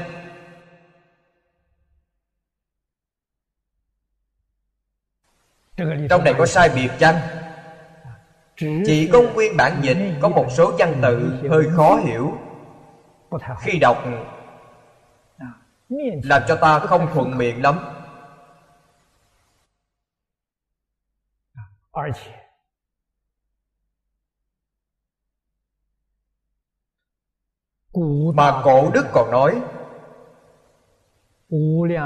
Trong này có sai biệt chăng? Chỉ có nguyên bản dịch Có một số văn tự hơi khó hiểu. Khi đọc Làm cho ta không thuận miệng lắm. Mà cổ đức còn nói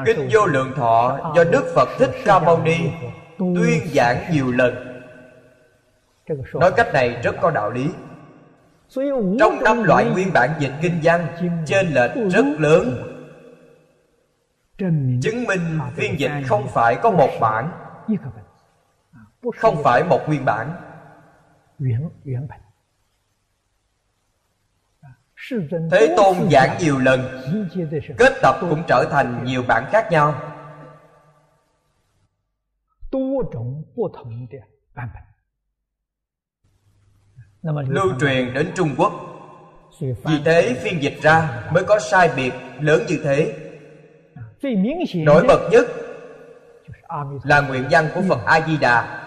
Kinh vô lượng thọ do Đức Phật Thích Ca Mâu Ni tuyên giảng nhiều lần. Nói cách này rất có đạo lý. Trong năm loại nguyên bản dịch kinh văn, Trên lệch rất lớn. Chứng minh phiên dịch không phải có một bản, Không phải một nguyên bản. Thế Tôn giảng nhiều lần, Kết tập cũng trở thành nhiều bản khác nhau. Lưu truyền đến Trung Quốc. Vì thế phiên dịch ra mới có sai biệt lớn như thế. Nổi bật nhất là nguyện văn của Phật A-di-đà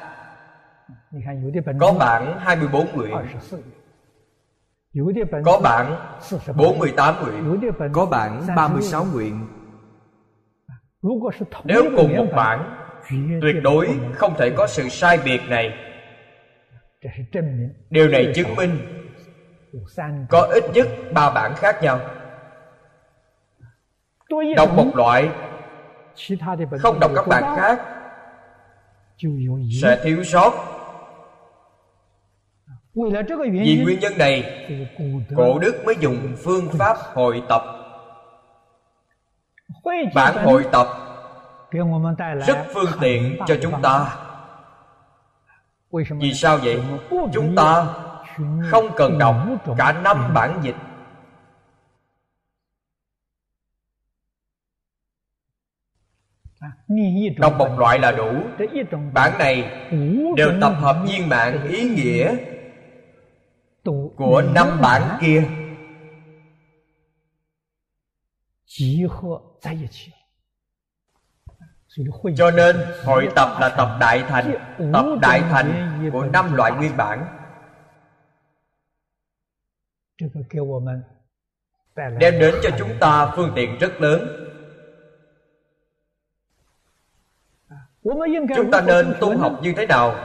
Có bản 24 nguyện. có bạn 48 nguyện. Có bạn 36 nguyện. Nếu cùng một bản Tuyệt đối không thể có sự sai biệt này. Điều này chứng minh Có ít nhất ba bản khác nhau. Đọc một loại, Không đọc các bản khác, Sẽ thiếu sót. Vì nguyên nhân này, Cổ đức mới dùng phương pháp hội tập. Bản hội tập rất phương tiện cho chúng ta. Vì sao vậy? Chúng ta không cần đọc cả năm bản dịch. Đọc một loại là đủ. Bản này đều tập hợp viên mạng ý nghĩa của năm bản kia cho nên hội tập là tập đại thành tập đại thành của năm loại nguyên bản. Đem đến cho chúng ta phương tiện rất lớn. Chúng ta nên tu học như thế nào?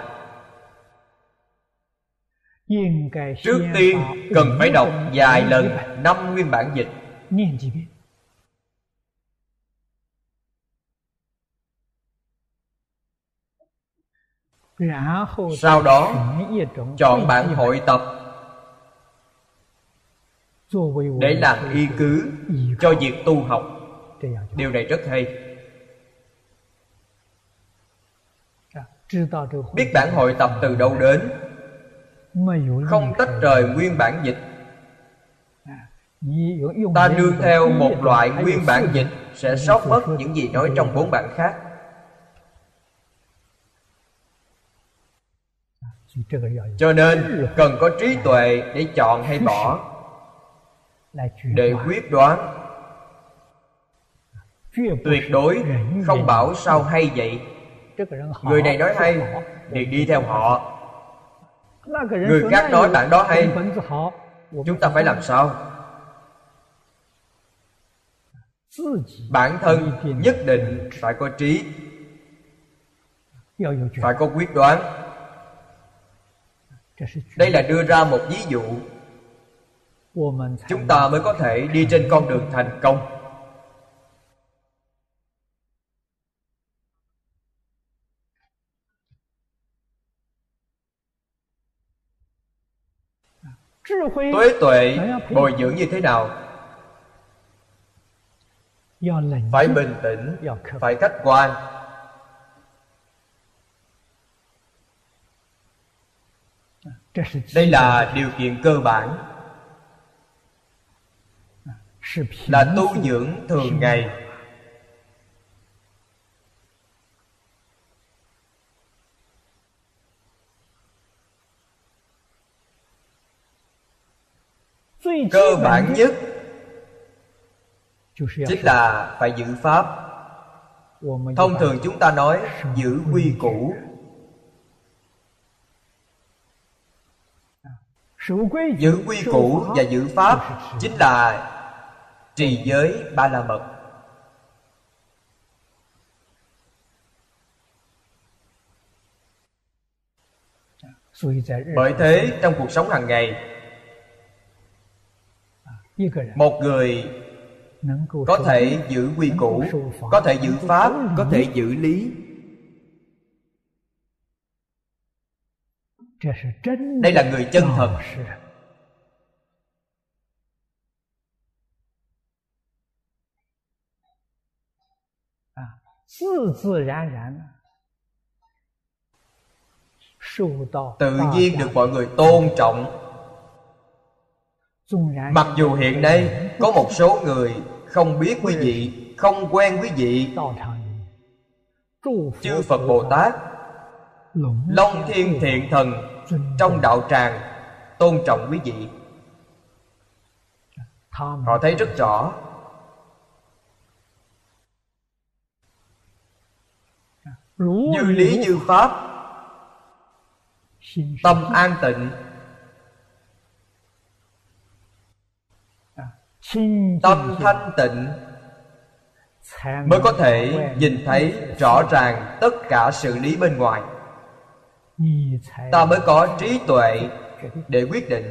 Trước tiên cần phải đọc vài lần năm nguyên bản dịch Sau đó, chọn bản hội tập Để làm y cứ cho việc tu học. Điều này rất hay. Biết bản hội tập từ đâu đến, không tách rời nguyên bản dịch. Ta nương theo một loại nguyên bản dịch sẽ sót mất những gì nói trong bốn bản khác. Cho nên cần có trí tuệ để chọn hay bỏ. Để quyết đoán. Tuyệt đối không bảo sao hay vậy. Người này nói hay, thì đi theo họ. Người khác nói bạn đó hay, Chúng ta phải làm sao? Bản thân nhất định phải có trí, Phải có quyết đoán. Đây là đưa ra một ví dụ. Chúng ta mới có thể đi trên con đường thành công. Tuế tuệ bồi dưỡng như thế nào? Phải bình tĩnh, Phải khách quan. Đây là điều kiện cơ bản. Là tu dưỡng thường ngày. cơ bản nhất chính là phải giữ pháp. thông thường chúng ta nói giữ quy củ giữ quy củ và giữ pháp chính là trì giới ba la mật. Bởi thế trong cuộc sống hàng ngày một người có thể giữ quy củ có thể giữ pháp có thể giữ lý đây là người chân thật. Tự nhiên được mọi người tôn trọng。mặc dù hiện nay có một số người không biết quý vị không quen quý vị. chư phật bồ tát long thiên thiện thần trong đạo tràng tôn trọng quý vị. Họ thấy rất rõ. Như lý như pháp tâm an tịnh. Tâm thanh tịnh. Mới có thể nhìn thấy rõ ràng tất cả sự lý bên ngoài ta mới có trí tuệ để quyết định.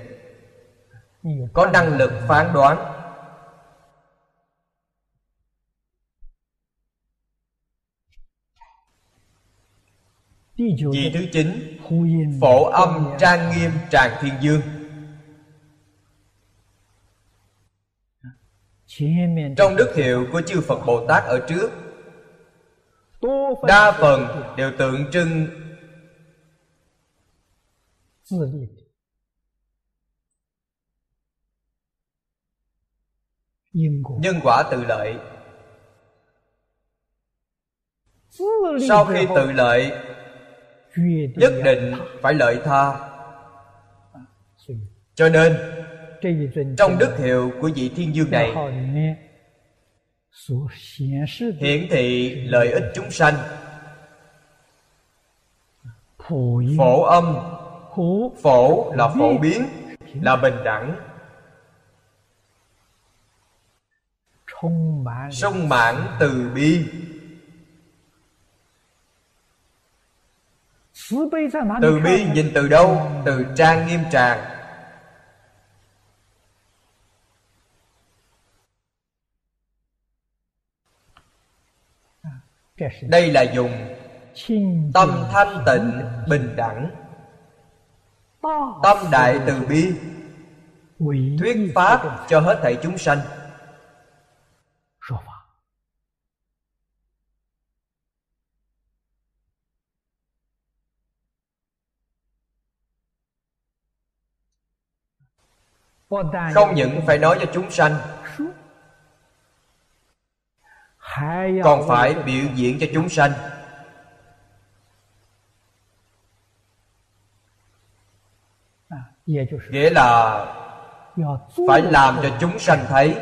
Có năng lực phán đoán. Vị thứ chín, Phổ âm trang nghiêm tràng thiên dương. Trong đức hiệu của chư Phật Bồ Tát ở trước, Đa phần đều tượng trưng Nhân quả tự lợi. Sau khi tự lợi, Nhất định phải lợi tha. Cho nên, trong đức hiệu của vị thiên dương này, hiển thị lợi ích chúng sanh. Phổ âm phổ là phổ biến là bình đẳng. Sung mãn từ bi. Từ bi nhìn từ đâu? Từ trang nghiêm tràng. Đây là dùng tâm thanh tịnh bình đẳng tâm đại từ bi. Thuyết pháp cho hết thảy chúng sanh. Không những phải nói cho chúng sanh còn phải biểu diễn cho chúng sanh à, nghĩa là phải làm cho chúng sanh thấy.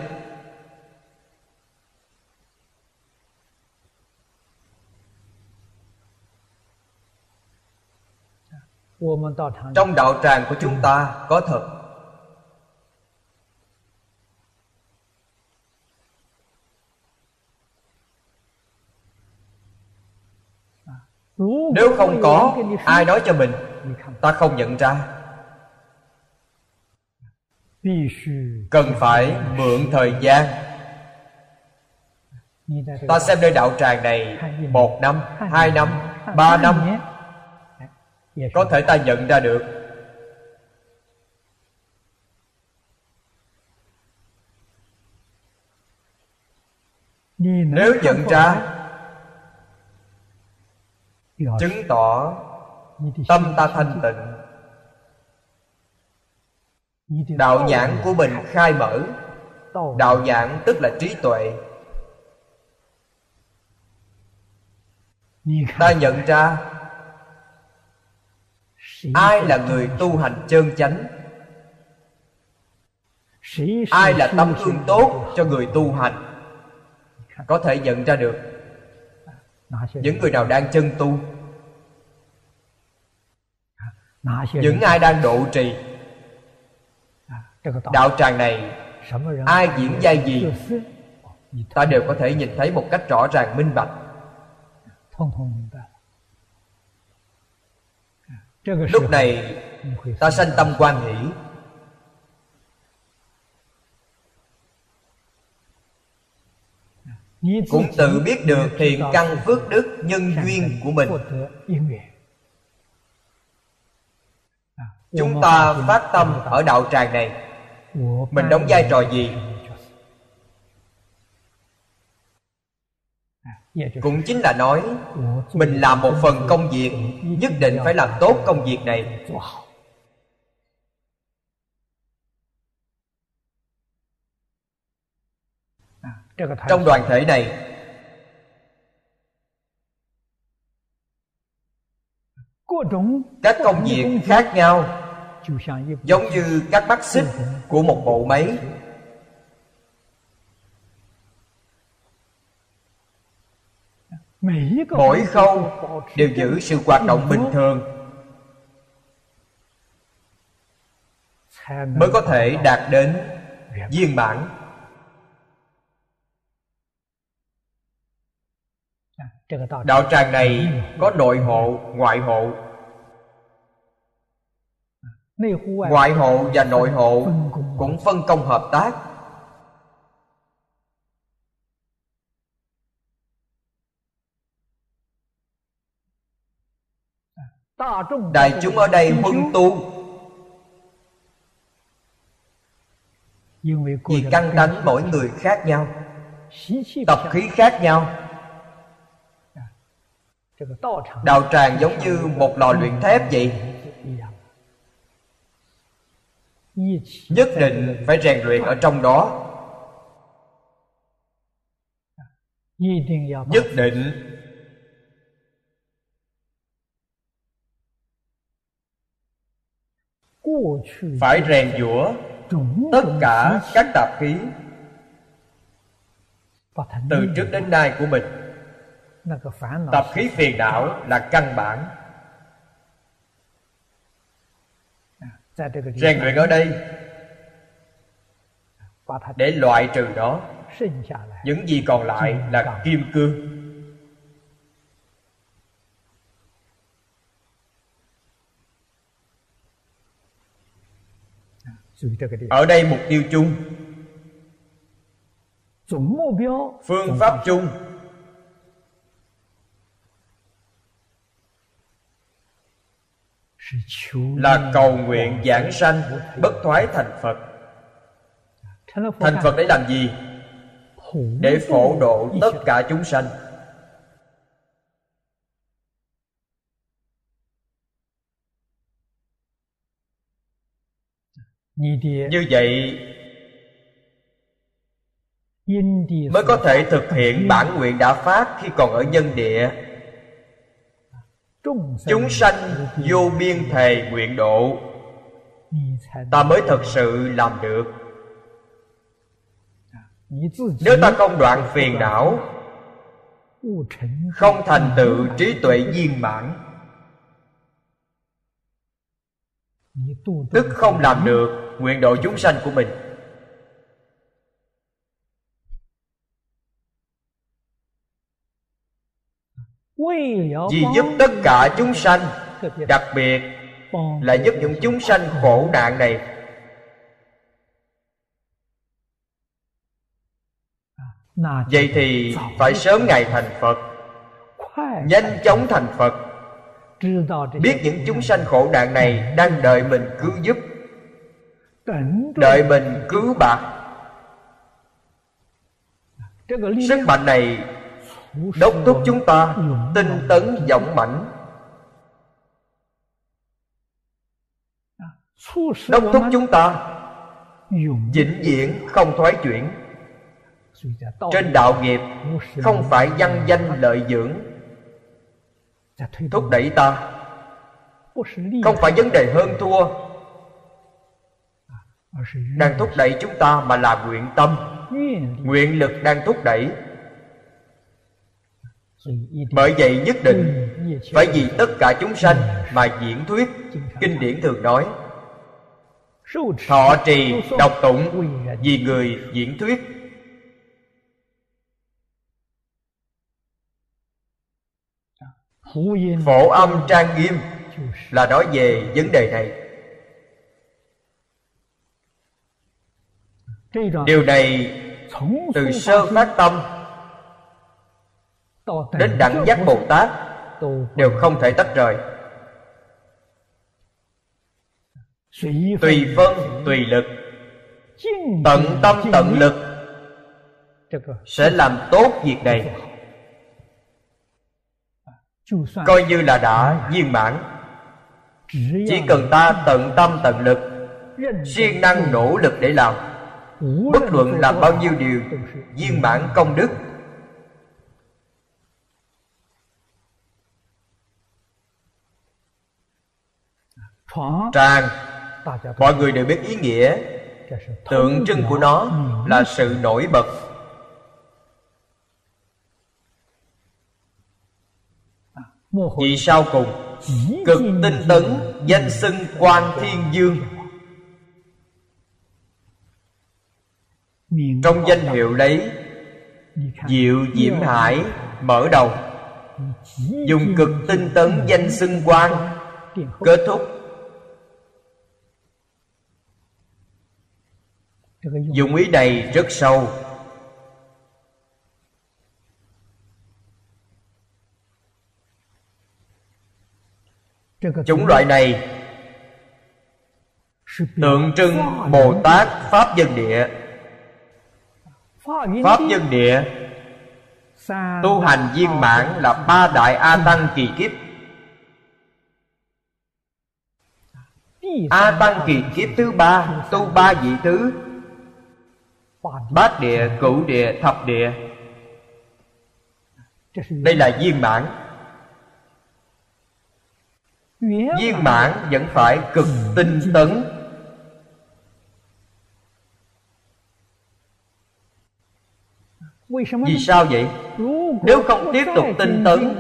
trong đạo tràng của chúng ta có thật. Nếu không có ai nói cho mình? Ta không nhận ra Cần phải mượn thời gian. Ta xem nơi đạo tràng này Một năm, hai năm, ba năm. Có thể ta nhận ra được. Nếu nhận ra chứng tỏ tâm ta thanh tịnh đạo nhãn của mình khai mở. Đạo nhãn tức là trí tuệ. Ta nhận ra, ai là người tu hành chân chánh? Ai là tấm gương tốt cho người tu hành? Có thể nhận ra được. Những người nào đang chân tu? Những ai đang độ trì? Đạo tràng này ai diễn giai gì ta đều có thể nhìn thấy một cách rõ ràng minh bạch. Lúc này ta sanh tâm quan hỷ. Cũng tự biết được thiện căn phước đức nhân duyên của mình. Chúng ta phát tâm ở đạo tràng này mình đóng vai trò gì? Cũng chính là nói, mình làm một phần công việc, nhất định phải làm tốt công việc này. Trong đoàn thể này, các công việc khác nhau giống như các mắt xích của một bộ máy. Mỗi khâu đều giữ sự hoạt động bình thường. Mới có thể đạt đến viên mãn. Đạo tràng này có nội hộ ngoại hộ ngoại hộ và nội hộ cũng phân công hợp tác. Đại chúng ở đây huân tu. Vì căn tánh mỗi người khác nhau. tập khí khác nhau. Đạo tràng giống như một lò luyện thép vậy nhất định phải rèn luyện ở trong đó. Nhất định. Phải rèn giũa tất cả các tạp khí từ trước đến nay của mình. Tạp khí phiền não là căn bản. Rèn luyện ở đây. Để loại trừ đó. Những gì còn lại là kim cương. Ở đây mục tiêu chung. Phương pháp chung là cầu nguyện giảng sanh bất thoái thành phật. Thành phật để làm gì? Để phổ độ tất cả chúng sanh. Như vậy mới có thể thực hiện bản nguyện đã phát khi còn ở nhân địa chúng sanh vô biên thề nguyện độ. Ta mới thật sự làm được. Nếu ta không đoạn phiền não không thành tựu trí tuệ viên mãn. Tức không làm được nguyện độ chúng sanh của mình vì giúp tất cả chúng sanh đặc biệt là giúp những chúng sanh khổ nạn này. Vậy thì phải sớm ngày thành phật nhanh chóng thành phật. Biết những chúng sanh khổ nạn này đang đợi mình cứu giúp. Đợi mình cứu bạc sức mạnh này đốc thúc chúng ta, tinh tấn dũng mãnh đốc thúc chúng ta, vĩnh viễn không thoái chuyển. Trên đạo nghiệp, không phải văn danh lợi dưỡng. Thúc đẩy ta, không phải vấn đề hơn thua. Đang thúc đẩy chúng ta mà là nguyện tâm. Nguyện lực đang thúc đẩy bởi vậy nhất định phải vì tất cả chúng sanh mà diễn thuyết. Kinh điển thường nói, thọ trì đọc tụng vì người diễn thuyết. Phổ âm trang nghiêm là nói về vấn đề này. Điều này từ sơ phát tâm đến đẳng giác bồ tát đều không thể tách rời. Tùy phân tùy lực. Tận tâm tận lực. Sẽ làm tốt việc này. Coi như là đã viên mãn. Chỉ cần ta tận tâm tận lực siêng năng nỗ lực để làm. Bất luận làm bao nhiêu điều viên mãn công đức tràng mọi người đều biết ý nghĩa tượng trưng của nó là sự nổi bật. Vì sau cùng cực tinh tấn danh xưng quan thiên dương. Trong danh hiệu lấy diệu diễm hải mở đầu. Dùng cực tinh tấn danh xưng quan kết thúc dụng ý này rất sâu. Chủng loại này tượng trưng bồ tát pháp dân địa. Pháp nhân địa. Tu hành viên mãn là ba đại a tăng kỳ kiếp. A tăng kỳ kiếp thứ ba tu ba vị thứ bát địa, cửu địa, thập địa. Đây là viên mãn. Viên mãn vẫn phải cực tinh tấn. Vì sao vậy? Nếu không tiếp tục tinh tấn,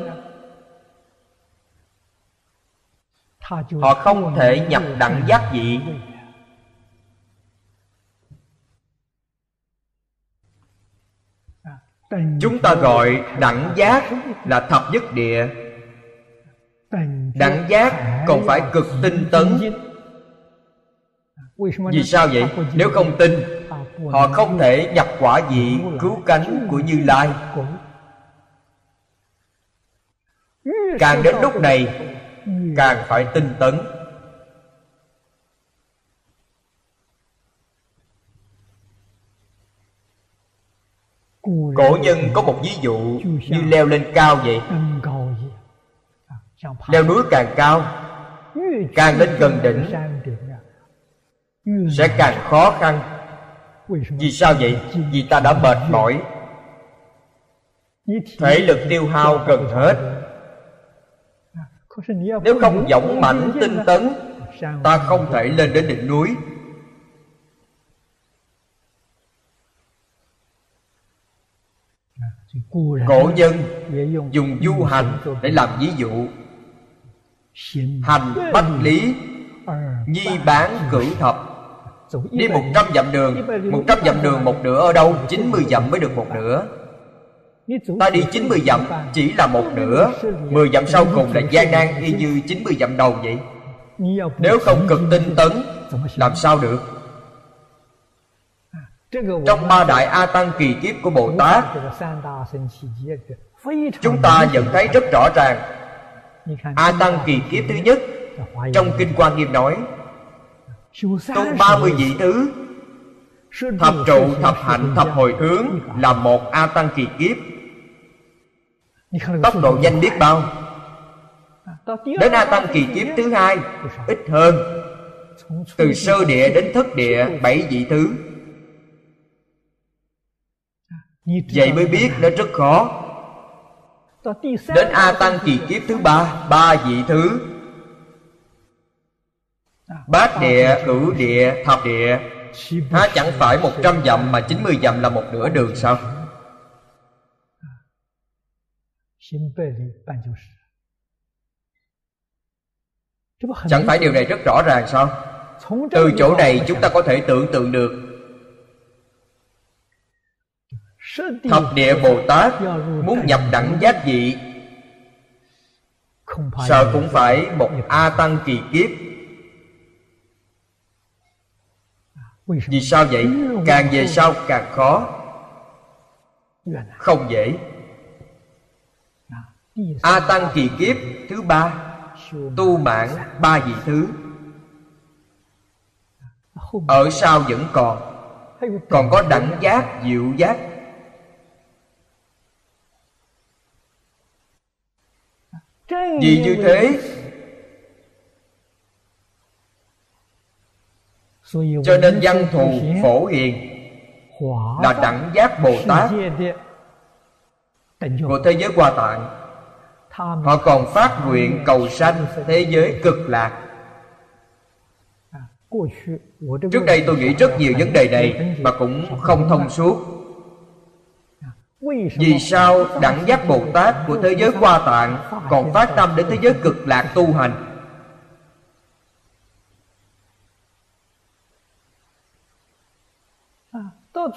họ không thể nhập đẳng giác vị. Chúng ta gọi đẳng giác là thập nhất địa. Đẳng giác còn phải cực tinh tấn. Vì sao vậy? nếu không tin họ không thể nhập quả vị cứu cánh của như lai. Càng đến lúc này càng phải tinh tấn cổ nhân có một ví dụ như leo lên cao vậy. Leo núi càng cao càng lên gần đỉnh sẽ càng khó khăn. Vì sao vậy? Vì ta đã mệt mỏi. Thể lực tiêu hao gần hết. nếu không dũng mạnh tinh tấn ta không thể lên đến đỉnh núi cổ nhân dùng du hành để làm ví dụ. Hành bách lý nhi bán cửu thập. Đi một trăm dặm đường một trăm dặm đường một nửa ở đâu chín mươi dặm mới được một nửa. Ta đi chín mươi dặm chỉ là một nửa. mười dặm sau cùng là gian nan y như chín mươi dặm đầu vậy. Nếu không cực tinh tấn Làm sao được Trong ba đại A Tăng kỳ kiếp của Bồ Tát Chúng ta nhận thấy rất rõ ràng. A Tăng kỳ kiếp thứ nhất Trong Kinh Quan Nghiêm nói Tu ba mươi vị thứ Thập trụ, thập hạnh, thập hồi hướng Là một A Tăng kỳ kiếp. Tốc độ nhanh biết bao? Đến A Tăng kỳ kiếp thứ hai Ít hơn. Từ sơ địa đến thất địa Bảy vị thứ Vậy mới biết nó rất khó. Đến A Tăng kỳ kiếp thứ ba Ba vị thứ. Bát địa, cửu địa, thập địa. Há chẳng phải một trăm dặm mà chín mươi dặm là một nửa đường sao? Chẳng phải điều này rất rõ ràng sao? Từ chỗ này chúng ta có thể tưởng tượng được Thập địa Bồ Tát Muốn nhập đẳng giác dị Sợ cũng phải một A Tăng kỳ kiếp. Vì sao vậy? Càng về sau càng khó. Không dễ. A Tăng kỳ kiếp thứ ba. Tu mạng ba vị thứ. Ở sau vẫn còn. Còn có đẳng giác, diệu giác Vì như thế? Cho nên văn thù phổ hiền Là đẳng giác Bồ Tát Của thế giới qua tạng. Họ còn phát nguyện cầu sanh thế giới cực lạc. Trước đây tôi nghĩ rất nhiều vấn đề này Mà cũng không thông suốt vì sao đẳng giác Bồ Tát của thế giới hoa tạng Còn phát tâm đến thế giới cực lạc tu hành?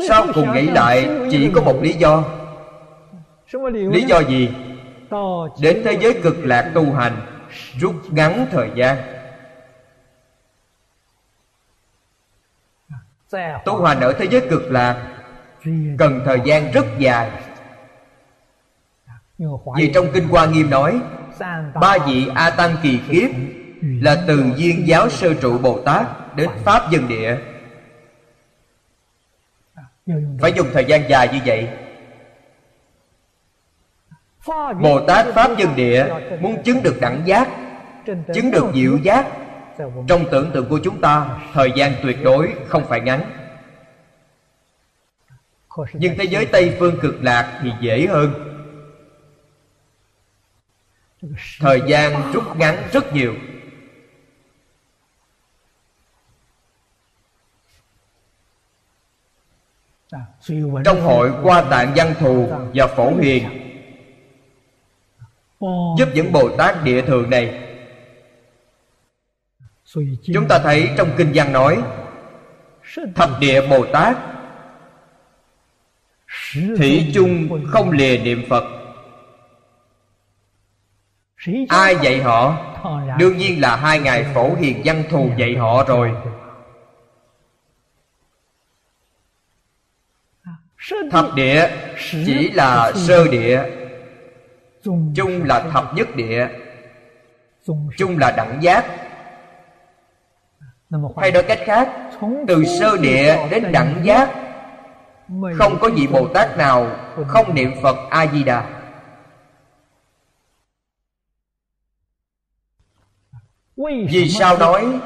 Sao cùng nghĩ lại chỉ có một lý do? Lý do gì? Đến thế giới cực lạc tu hành Rút ngắn thời gian. Tu hành ở thế giới cực lạc Cần thời gian rất dài. Vì trong Kinh Hoa Nghiêm nói, Ba vị A Tăng kỳ kiếp Là từ viên giáo sơ trụ Bồ Tát Đến Pháp dân địa. Phải dùng thời gian dài như vậy. Bồ Tát Pháp Dân Địa Muốn chứng được đẳng giác, Chứng được diệu giác. Trong tưởng tượng của chúng ta, Thời gian tuyệt đối không phải ngắn. Nhưng thế giới Tây Phương cực lạc thì dễ hơn. Thời gian rút ngắn rất nhiều. Trong hội qua tạng văn thù và phổ hiền Giúp những Bồ Tát địa thường này Chúng ta thấy trong Kinh văn nói Thập địa Bồ Tát Thủy chung không lìa niệm Phật Ai dạy họ Đương nhiên là hai ngài phổ hiền văn thù dạy họ rồi Thập địa chỉ là sơ địa Chung là thập nhất địa Chung là đẳng giác Hay nói cách khác Từ sơ địa đến đẳng giác Không có vị Bồ Tát nào Không niệm Phật A-di-đà. Vì sao nói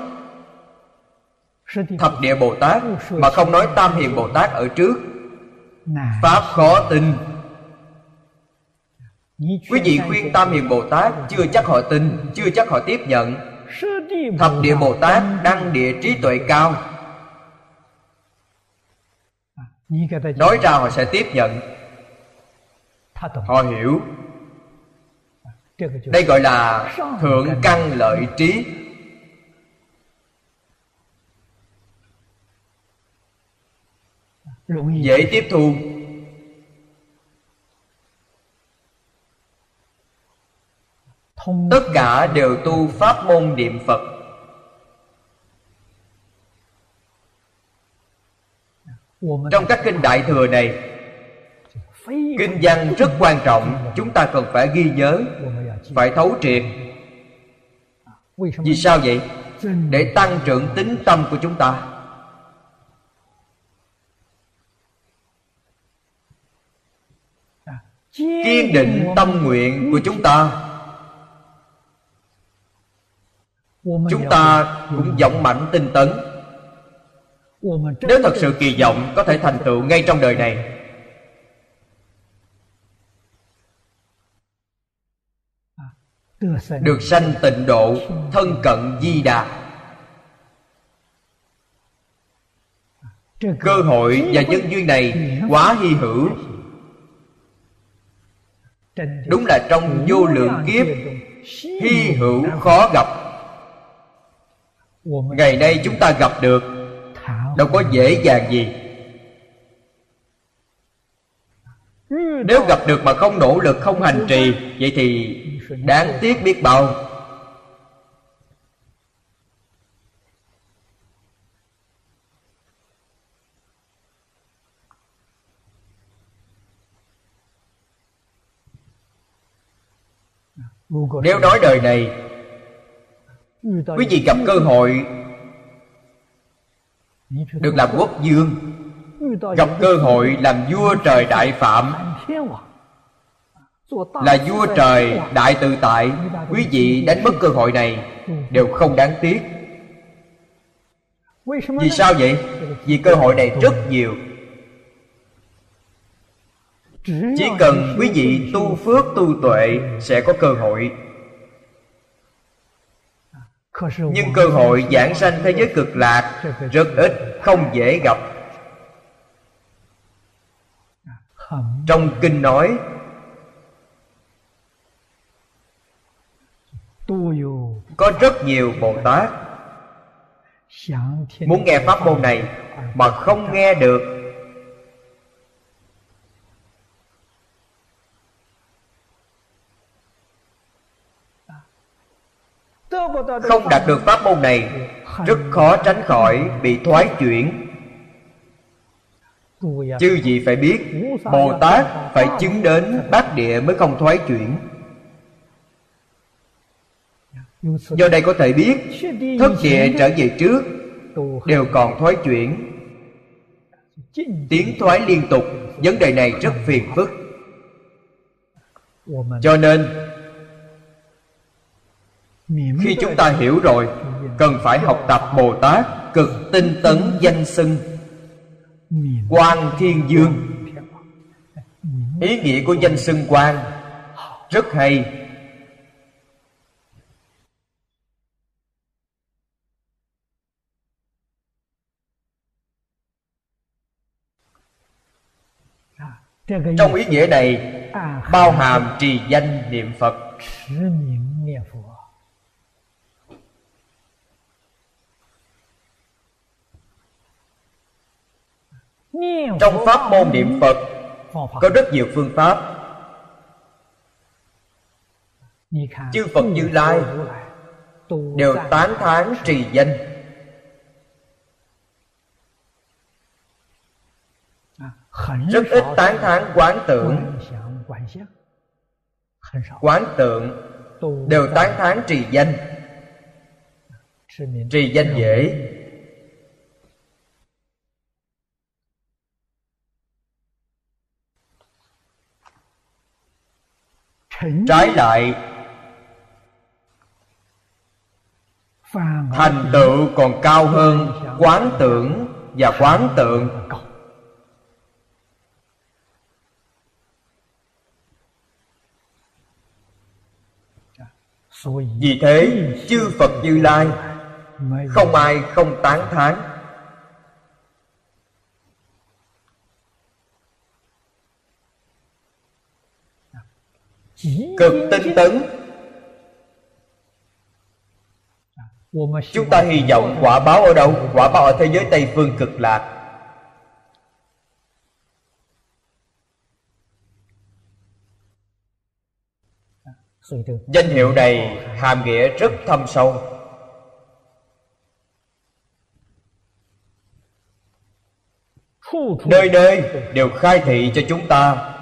Thập địa Bồ Tát Mà không nói Tam Hiền Bồ Tát ở trước? Pháp khó tin. Quý vị khuyên Tam Hiền Bồ Tát Chưa chắc họ tin Chưa chắc họ tiếp nhận. Thập địa Bồ Tát đăng địa trí tuệ cao Nói ra họ sẽ tiếp nhận. Họ hiểu. Đây gọi là thượng căn lợi trí. Dễ tiếp thu. Tất cả đều tu pháp môn niệm phật trong các kinh đại thừa này, kinh văn rất quan trọng, chúng ta cần phải ghi nhớ, phải thấu triệt. Vì sao vậy? Để tăng trưởng tính tâm của chúng ta. Kiên định tâm nguyện của chúng ta. Chúng ta cũng vọng mạnh tinh tấn nếu thật sự kỳ vọng, có thể thành tựu ngay trong đời này. Được sanh tịnh độ, thân cận di đà. Cơ hội và nhân duyên này quá hy hữu. Đúng là trong vô lượng kiếp, hy hữu khó gặp. Ngày nay chúng ta gặp được đâu có dễ dàng gì. Nếu gặp được mà không nỗ lực, không hành trì, vậy thì đáng tiếc biết bao. Nếu nói đời này, quý vị gặp cơ hội được làm quốc vương, gặp cơ hội làm vua trời đại phạm. Là vua trời đại tự tại, quý vị đánh mất cơ hội này đều không đáng tiếc. Vì sao vậy? Vì cơ hội này rất nhiều. Chỉ cần quý vị tu phước tu tuệ sẽ có cơ hội nhưng cơ hội giảng sanh thế giới cực lạc rất ít không dễ gặp. Trong kinh nói có rất nhiều bồ tát. Muốn nghe pháp môn này mà không nghe được không đạt được pháp môn này, rất khó tránh khỏi bị thoái chuyển. Chư gì phải biết, bồ tát phải chứng đến bát địa mới không thoái chuyển. Do đây có thể biết thất địa trở về trước, đều còn thoái chuyển. Tiến thoái liên tục, vấn đề này rất phiền phức. Cho nên khi chúng ta hiểu rồi cần phải học tập bồ tát cực tinh tấn danh xưng. Quan thiên dương. Ý nghĩa của danh xưng quan rất hay. Trong ý nghĩa này bao hàm trì danh niệm phật trong pháp môn niệm phật có rất nhiều phương pháp. Chư phật như lai đều tán thán trì danh. Rất ít tán thán quán tượng. Quán tượng đều tán thán trì danh. Trì danh dễ trái lại thành tựu còn cao hơn quán tưởng và quán tượng. Vì thế chư phật như lai không ai không tán thán cực tinh tấn. Chúng ta hy vọng quả báo ở đâu? Quả báo ở thế giới tây phương cực lạc. Danh hiệu này hàm nghĩa rất thâm sâu. Nơi nơi đều khai thị cho chúng ta.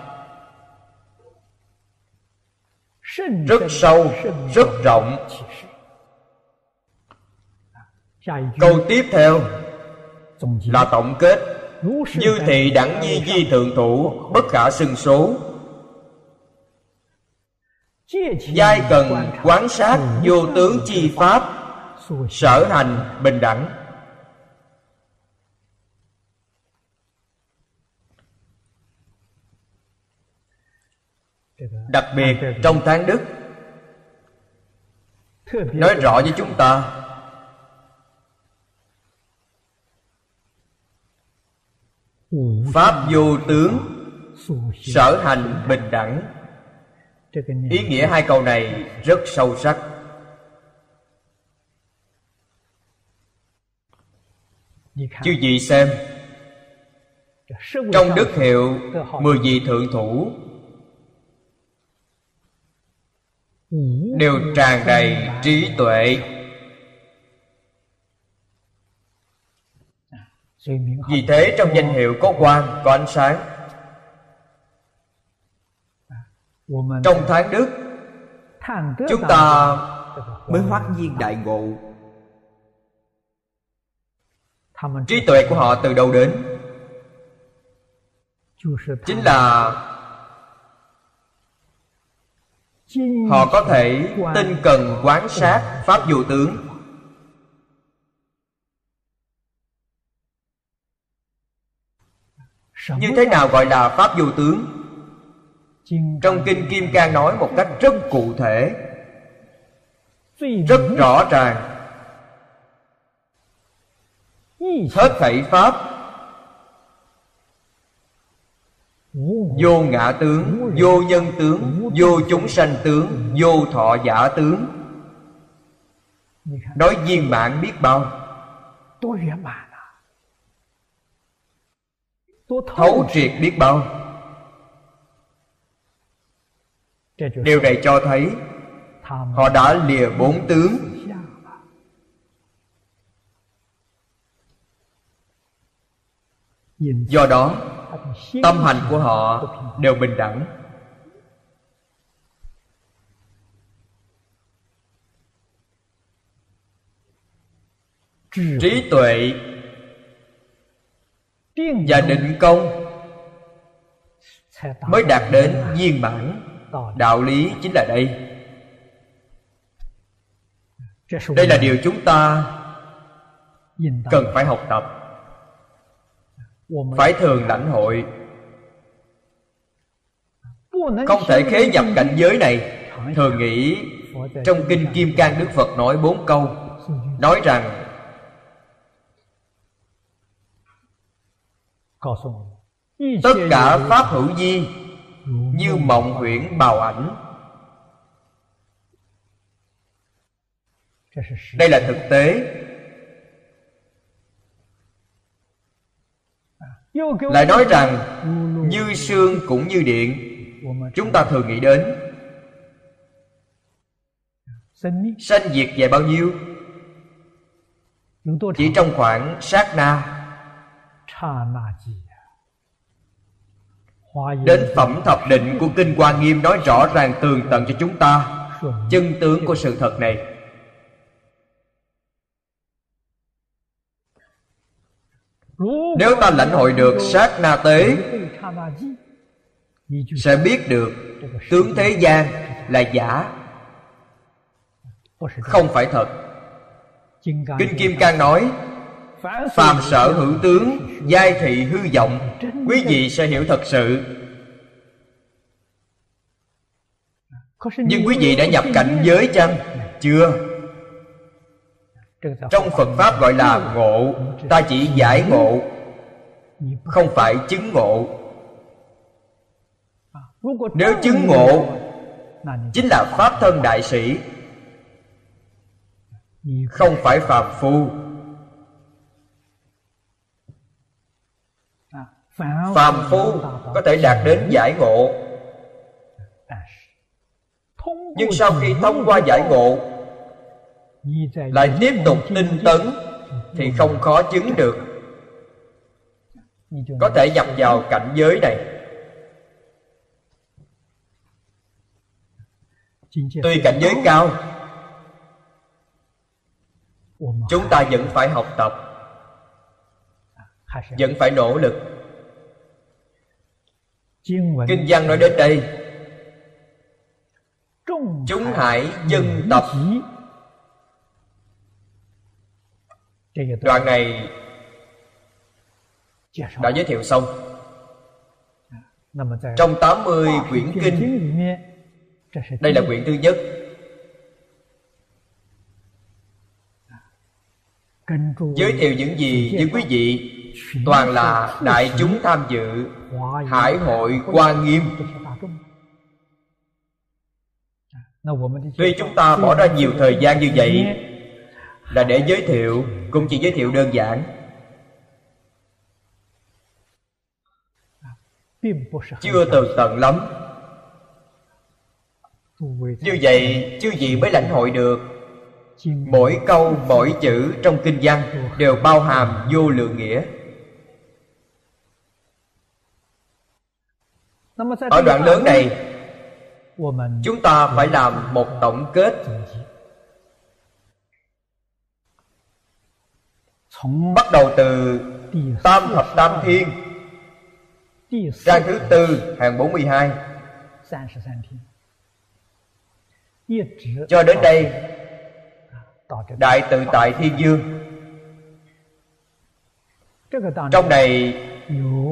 Rất sâu rất rộng. Câu tiếp theo là tổng kết. Như thị đẳng nhi di thượng thủ bất khả xưng số. Giai cần quán sát vô tướng chi pháp sở hành bình đẳng đặc biệt trong tháng đức. Nói rõ với chúng ta, pháp vô tướng sở hành bình đẳng. Ý nghĩa hai câu này rất sâu sắc. Chư vị xem, trong đức hiệu mười vị thượng thủ đều tràn đầy trí tuệ. Vì thế trong danh hiệu có quang, có ánh sáng. Trong tháng đức, chúng ta mới hoát nhiên đại ngộ. Trí tuệ của họ từ đâu đến? Chính là họ có thể tinh cần quán sát pháp vô tướng. Như thế nào gọi là pháp vô tướng? Trong kinh kim cang nói một cách rất cụ thể, rất rõ ràng. Hết thảy pháp vô ngã tướng vô nhân tướng vô chúng sanh tướng vô thọ giả tướng. Nói viên mãn biết bao? Thấu triệt biết bao? Điều này cho thấy họ đã lìa bốn tướng. do đó tâm hành của họ đều bình đẳng. Trí tuệ và định công mới đạt đến viên mãn. Đạo lý chính là đây. Đây là điều chúng ta cần phải học tập phải thường lãnh hội. không thể khế nhập cảnh giới này. thường nghĩ trong kinh kim cang đức phật nói bốn câu. Nói rằng tất cả pháp hữu di như mộng huyễn bào ảnh. Đây là thực tế lại nói rằng như sương cũng như điện chúng ta thường nghĩ đến sanh diệt về bao nhiêu? Chỉ trong khoảng sát na. Đến phẩm thập định của kinh hoa nghiêm nói rõ ràng tường tận cho chúng ta. Chân tướng của sự thật này nếu ta lãnh hội được sát na tế, sẽ biết được tướng thế gian là giả. Không phải thật. Kinh kim cang nói, phàm sở hữu tướng, giai thị hư vọng, quý vị sẽ hiểu thật sự. Nhưng quý vị đã nhập cảnh giới chăng? Chưa trong phật pháp gọi là ngộ, ta chỉ giải ngộ, không phải chứng ngộ. Nếu chứng ngộ, chính là pháp thân đại sĩ, không phải phàm phu. Phàm phu có thể đạt đến giải ngộ. Nhưng sau khi thông qua giải ngộ lại tiếp tục tinh tấn thì không khó chứng được. Có thể nhập vào cảnh giới này. Tuy cảnh giới cao, chúng ta vẫn phải học tập, vẫn phải nỗ lực. Kinh văn nói đến đây, chúng hãy dân tập. Đoạn này đã giới thiệu xong. Trong 80 quyển kinh đây là quyển thứ nhất. Giới thiệu những gì với quý vị toàn là đại chúng tham dự hải hội quan nghiêm. Tuy chúng ta bỏ ra nhiều thời gian như vậy là để giới thiệu, cũng chỉ giới thiệu đơn giản. Chưa tường tận lắm. Như vậy, chư vị mới lãnh hội được. Mỗi câu, mỗi chữ trong kinh văn đều bao hàm vô lượng nghĩa. Ở đoạn lớn này, chúng ta phải làm một tổng kết. Bắt đầu từ tam thập tam thiên. Trang thứ tư hàng 42 cho đến đây đại tự tại thiên dương. Trong này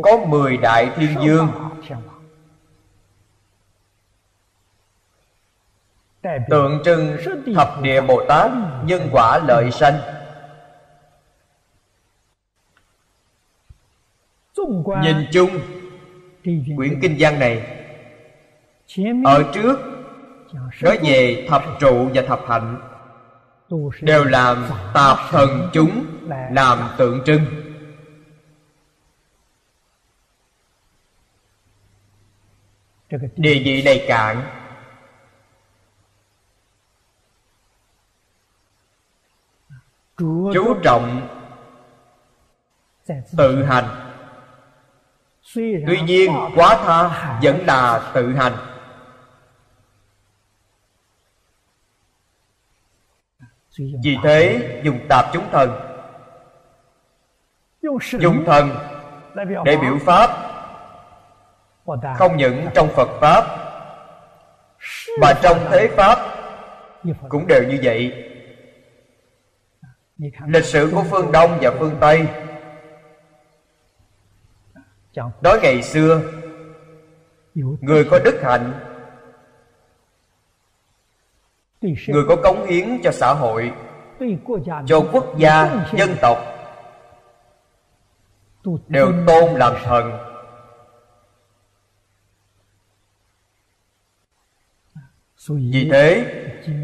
có 10 đại thiên dương. Tượng trưng thập địa bồ tát nhân quả lợi sanh nhìn chung quyển kinh văn này ở trước nói về thập trụ và thập hạnh đều làm tạp thần chúng làm tượng trưng. Địa vị này cạn. Chú trọng tự hành tuy nhiên quá tha vẫn là tự hành. Vì thế dùng tạp chúng thần. Dùng thần để biểu pháp không những trong phật pháp mà trong thế pháp cũng đều như vậy. Lịch sử của phương đông và phương tây nói ngày xưa người có đức hạnh người có cống hiến cho xã hội cho quốc gia dân tộc đều tôn làm thần. Vì thế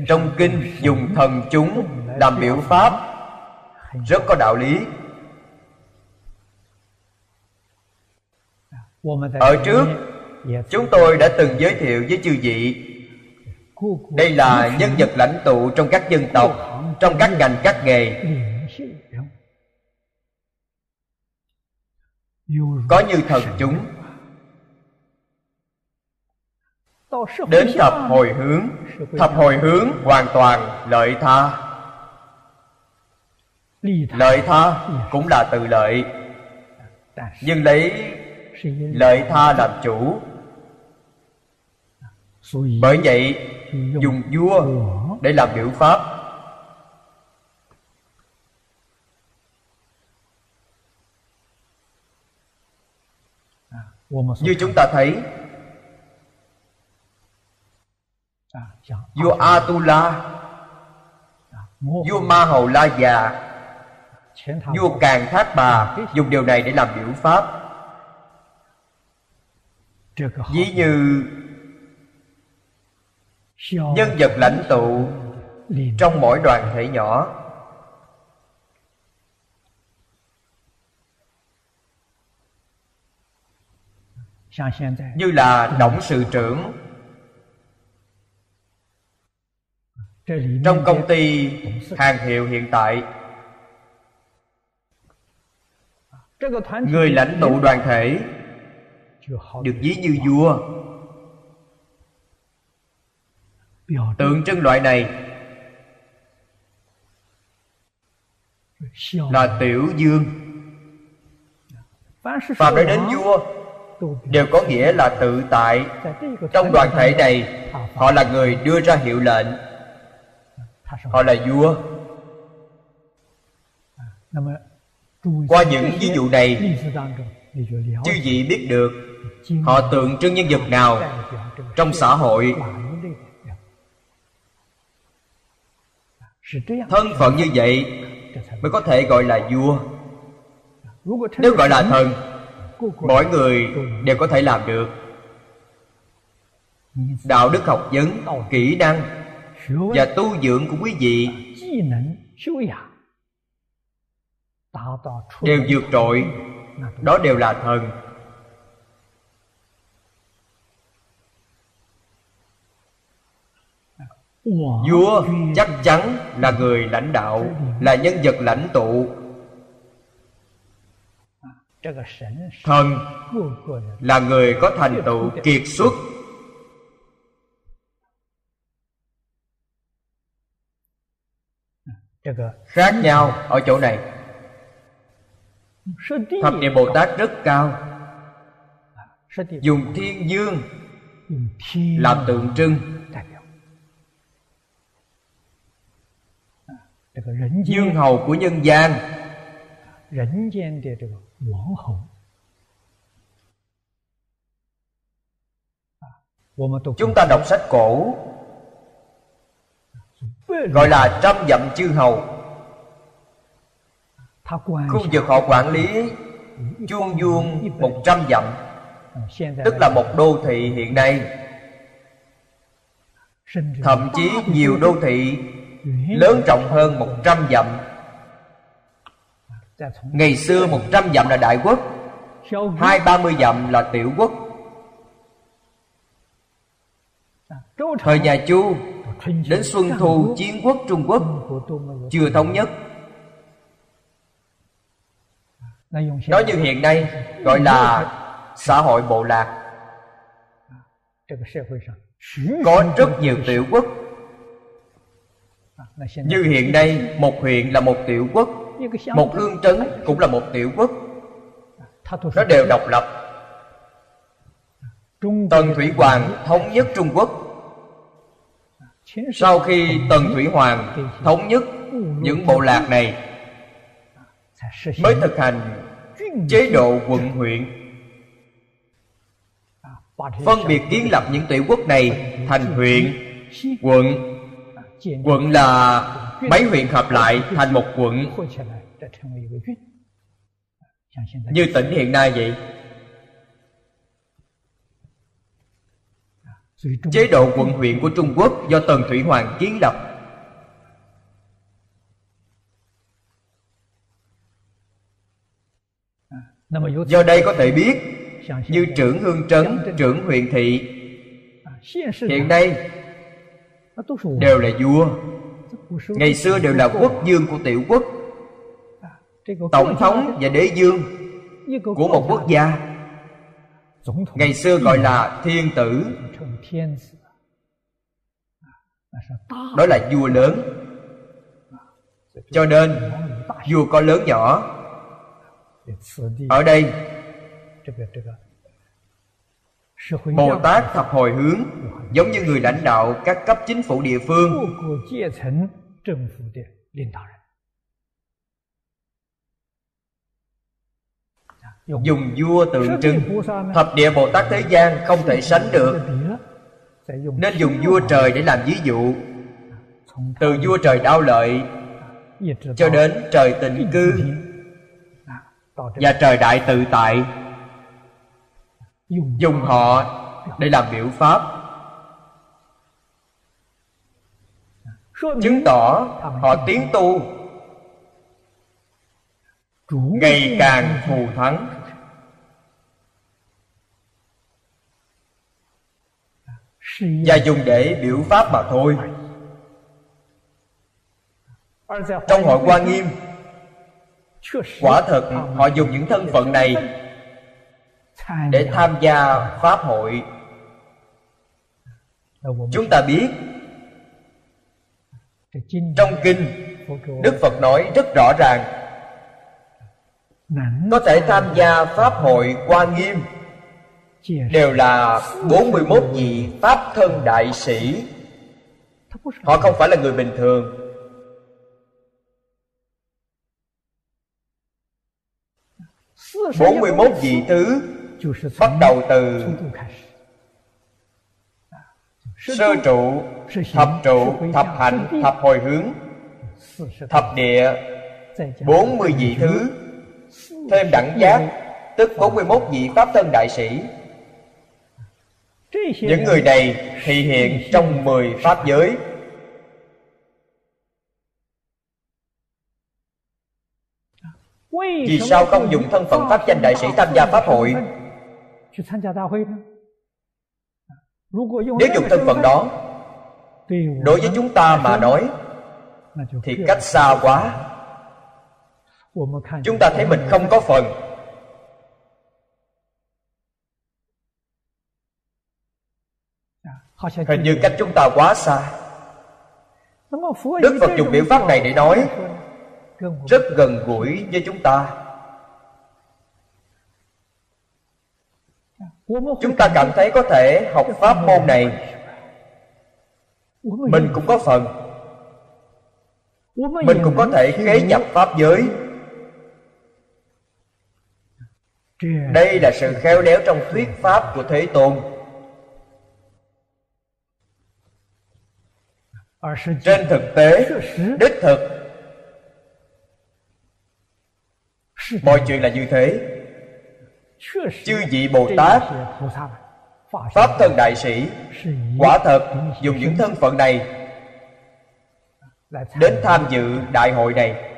trong kinh dùng thần chúng làm biểu pháp rất có đạo lý ở trước chúng tôi đã từng giới thiệu với chư vị. Đây là nhân vật lãnh tụ trong các dân tộc trong các ngành các nghề. Có như thần chúng. đến thập hồi hướng thập hồi hướng hoàn toàn lợi tha. Lợi tha cũng là tự lợi. Nhưng lấy lợi tha làm chủ. Bởi vậy dùng vua để làm biểu pháp. Như chúng ta thấy vua atula vua ma hầu la già vua càng thác bà dùng điều này để làm biểu pháp ví như nhân vật lãnh tụ trong mỗi đoàn thể nhỏ. Như là tổng sự trưởng trong công ty hàng hiệu hiện tại. Người lãnh tụ đoàn thể được ví như vua. tượng trưng loại này là tiểu dương. Phàm đã đến vua. Đều có nghĩa là tự tại. Trong đoàn thể này họ là người đưa ra hiệu lệnh. Họ là vua. Qua những ví dụ này chư vị biết được, họ tượng trưng nhân vật nào trong xã hội? Thân phận như vậy mới có thể gọi là vua. Nếu gọi là thần, mỗi người đều có thể làm được. Đạo đức học vấn, kỹ năng và tu dưỡng của quý vị đều vượt trội đó đều là thần. Vua chắc chắn là người lãnh đạo, là nhân vật lãnh tụ. Thần là người có thành tựu kiệt xuất. Khác nhau ở chỗ này thập địa bồ tát rất cao. Dùng thiên dương. Làm tượng trưng. Dương hầu của nhân gian. Chúng ta đọc sách cổ. Gọi là trăm dặm chư hầu khu vực họ quản lý chuông vuông một trăm dặm. Tức là một đô thị hiện nay. Thậm chí nhiều đô thị. lớn trọng hơn một trăm dặm. Ngày xưa một trăm dặm là đại quốc hai ba mươi dặm là tiểu quốc. Thời nhà chu đến xuân thu chiến quốc trung quốc chưa thống nhất nói như hiện nay gọi là xã hội bộ lạc. Có rất nhiều tiểu quốc. Như hiện nay một huyện là một tiểu quốc một hương trấn cũng là một tiểu quốc. Nó đều độc lập. Tần thủy hoàng thống nhất trung quốc. Sau khi tần thủy hoàng thống nhất những bộ lạc này mới thực hành chế độ quận huyện. Phân biệt kiến lập những tiểu quốc này thành huyện quận. Quận là mấy huyện hợp lại thành một quận. Như tỉnh hiện nay vậy. Chế độ quận huyện của trung quốc do tần thủy hoàng kiến lập do đây có thể biết như trưởng hương trấn trưởng huyện thị. Hiện nay đều là vua. Ngày xưa đều là quốc dương của tiểu quốc tổng thống và đế dương của một quốc gia. Ngày xưa gọi là thiên tử. Đó là vua lớn. Cho nên vua có lớn nhỏ ở đây Bồ Tát thập hồi hướng Giống như người lãnh đạo các cấp chính phủ địa phương. Dùng. Vua tượng trưng. Thập địa Bồ Tát thế gian không thể sánh được. Nên dùng vua trời để làm ví dụ. Từ vua trời đau lợi Cho đến trời tịnh cư Và trời đại tự tại. Dùng họ để làm biểu pháp. Chứng tỏ họ tiến tu. Ngày càng thù thắng. Và dùng để biểu pháp mà thôi. Trong hội quan nghiêm quả thật họ dùng những thân phận này để tham gia pháp hội. Chúng ta biết trong kinh đức phật nói rất rõ ràng. Có thể tham gia pháp hội quan nghiêm đều là 41 vị pháp thân đại sĩ. Họ không phải là người bình thường bốn mươi mốt vị thứ bắt đầu từ sơ trụ, thập trụ, thập hạnh thập hồi hướng, thập địa, bốn mươi vị thứ, Thêm đẳng giác, Tức 41 vị Pháp thân đại sĩ. Những người này thị hiện trong 10 Pháp giới. Vì sao không dùng thân phận Pháp danh đại sĩ tham gia Pháp hội? Nếu dùng thân phận đó Đối với chúng ta mà nói Thì cách xa quá. Chúng ta thấy mình không có phần. Hình như cách chúng ta quá xa. Đức Phật dùng biện pháp này để nói Rất gần gũi với chúng ta. Chúng ta cảm thấy có thể học pháp môn này. Mình cũng có phần. Mình cũng có thể khế nhập Pháp giới. Đây là sự khéo léo trong thuyết Pháp của Thế Tôn. Trên thực tế đích thực mọi chuyện là như thế. chư vị bồ tát pháp thân đại sĩ quả thật dùng những thân phận này đến tham dự đại hội này.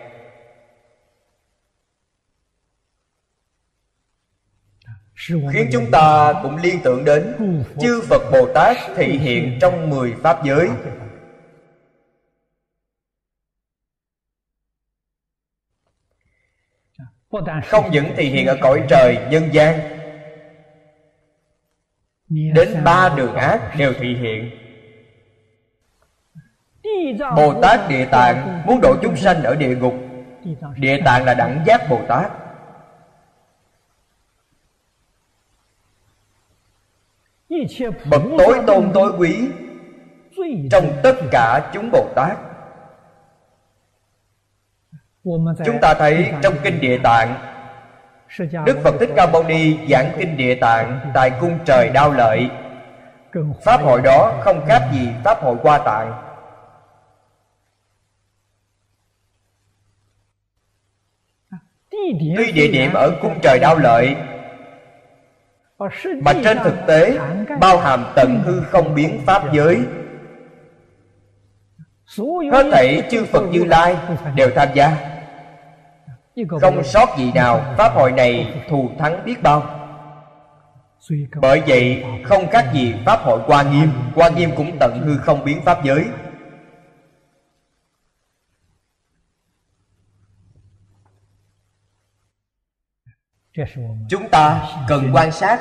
khiến chúng ta cũng liên tưởng đến chư phật bồ tát thị hiện trong mười pháp giới không những thì hiện ở cõi trời, nhân gian. Đến ba đường ác đều thị hiện. Bồ tát địa tạng muốn độ chúng sanh ở địa ngục. Địa tạng là đẳng giác bồ tát. Bậc tối tôn tối quý trong tất cả chúng bồ tát. Chúng ta thấy trong Kinh Địa Tạng Đức Phật Thích Ca Mâu Ni giảng Kinh Địa Tạng Tại cung trời đao lợi. Pháp hội đó không khác gì Pháp hội qua tạng. Tuy địa điểm ở cung trời đao lợi Mà trên thực tế Bao hàm tận hư không biến Pháp giới. Hết thảy chư Phật Như Lai đều tham gia không sót gì nào Pháp hội này thù thắng biết bao. Bởi vậy không khác gì Pháp hội Hoa Nghiêm. Hoa Nghiêm cũng tận hư không biến Pháp giới. Chúng ta cần quan sát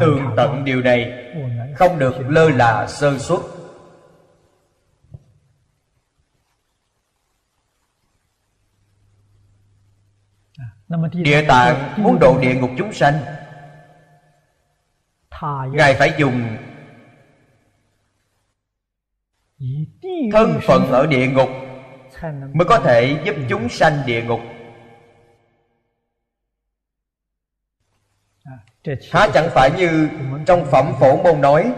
Tường tận điều này. Không được lơ là sơ xuất Địa tạng muốn độ địa ngục chúng sanh. Ngài phải dùng Thân phận ở địa ngục Mới có thể giúp chúng sanh địa ngục. Há chẳng phải như trong phẩm phổ môn nói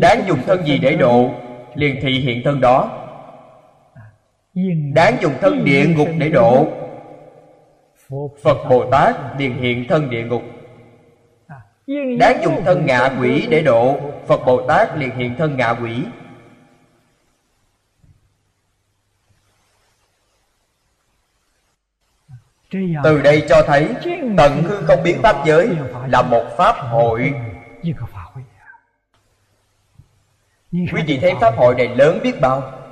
Đáng dùng thân gì để độ Liền thị hiện thân đó. Đáng dùng thân địa ngục để độ Phật Bồ Tát liền hiện thân địa ngục. Đáng dùng thân ngạ quỷ để độ, Phật Bồ Tát liền hiện thân ngạ quỷ. Từ đây cho thấy, Tận hư không biến Pháp giới Là một Pháp hội. Quý vị thấy Pháp hội này lớn biết bao.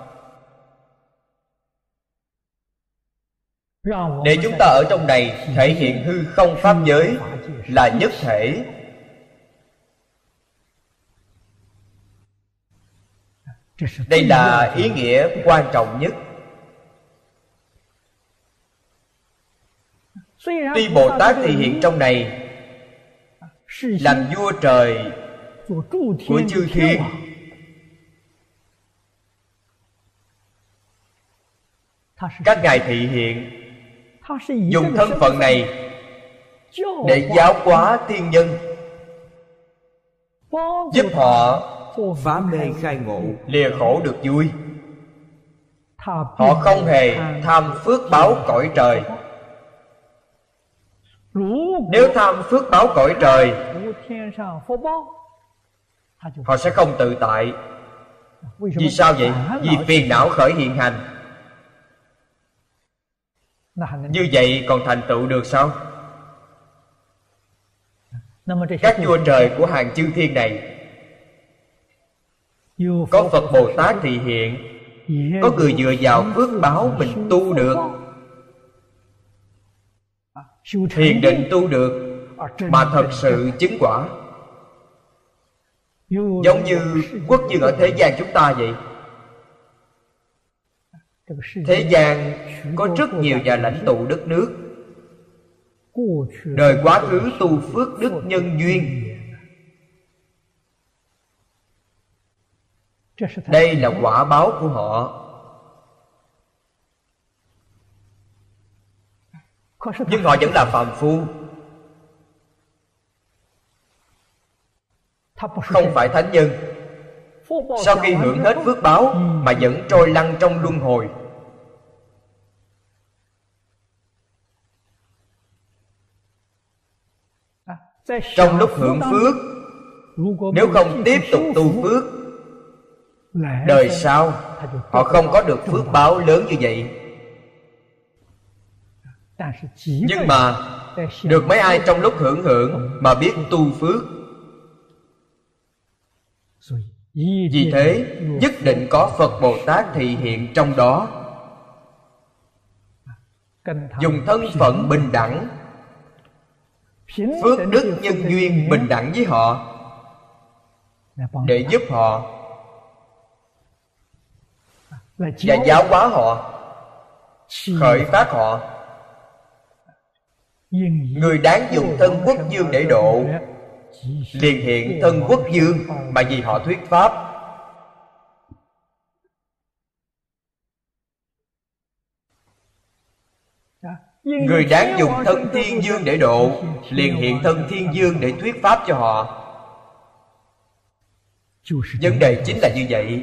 Để chúng ta ở trong này thể hiện hư không pháp giới là nhất thể. Đây là ý nghĩa quan trọng nhất. Tuy bồ tát thì hiện trong này làm vua trời của chư thiên. các ngài thị hiện dùng thân phận này để giáo hóa thiên nhân giúp họ phá mê khai ngộ。lìa khổ được vui họ không hề tham phước báo cõi trời。Nếu tham phước báo cõi trời Họ sẽ không tự tại。Vì sao vậy? Vì phiền não khởi hiện hành Như vậy còn thành tựu được sao? Các vua trời của hàng chư thiên này Có Phật Bồ Tát thị hiện. Có người dựa vào phước báo mình tu được. Thiền định tu được Mà thật sự chứng quả. Giống như quốc dương ở thế gian chúng ta vậy Thế gian có rất nhiều nhà lãnh tụ đất nước. Đời quá khứ tu phước đức nhân duyên. Đây là quả báo của họ. Nhưng họ vẫn là phàm phu. Không phải thánh nhân. Sau khi hưởng hết phước báo Mà vẫn trôi lăn trong luân hồi. Trong lúc hưởng phước Nếu không tiếp tục tu phước Đời sau Họ không có được phước báo lớn như vậy. Nhưng mà Được mấy ai trong lúc hưởng hưởng Mà biết tu phước? Vì thế Nhất định có Phật Bồ Tát thị hiện trong đó. Dùng thân phận bình đẳng phước đức nhân duyên bình đẳng với họ. Để giúp họ. Và giáo hóa họ. khởi phát họ. Người đáng dùng thân quốc dương để độ. liền hiện thân quốc dương mà vì họ thuyết pháp Người đáng dùng thân thiên dương để độ, Liền hiện thân thiên dương để thuyết pháp cho họ. Vấn đề chính là như vậy.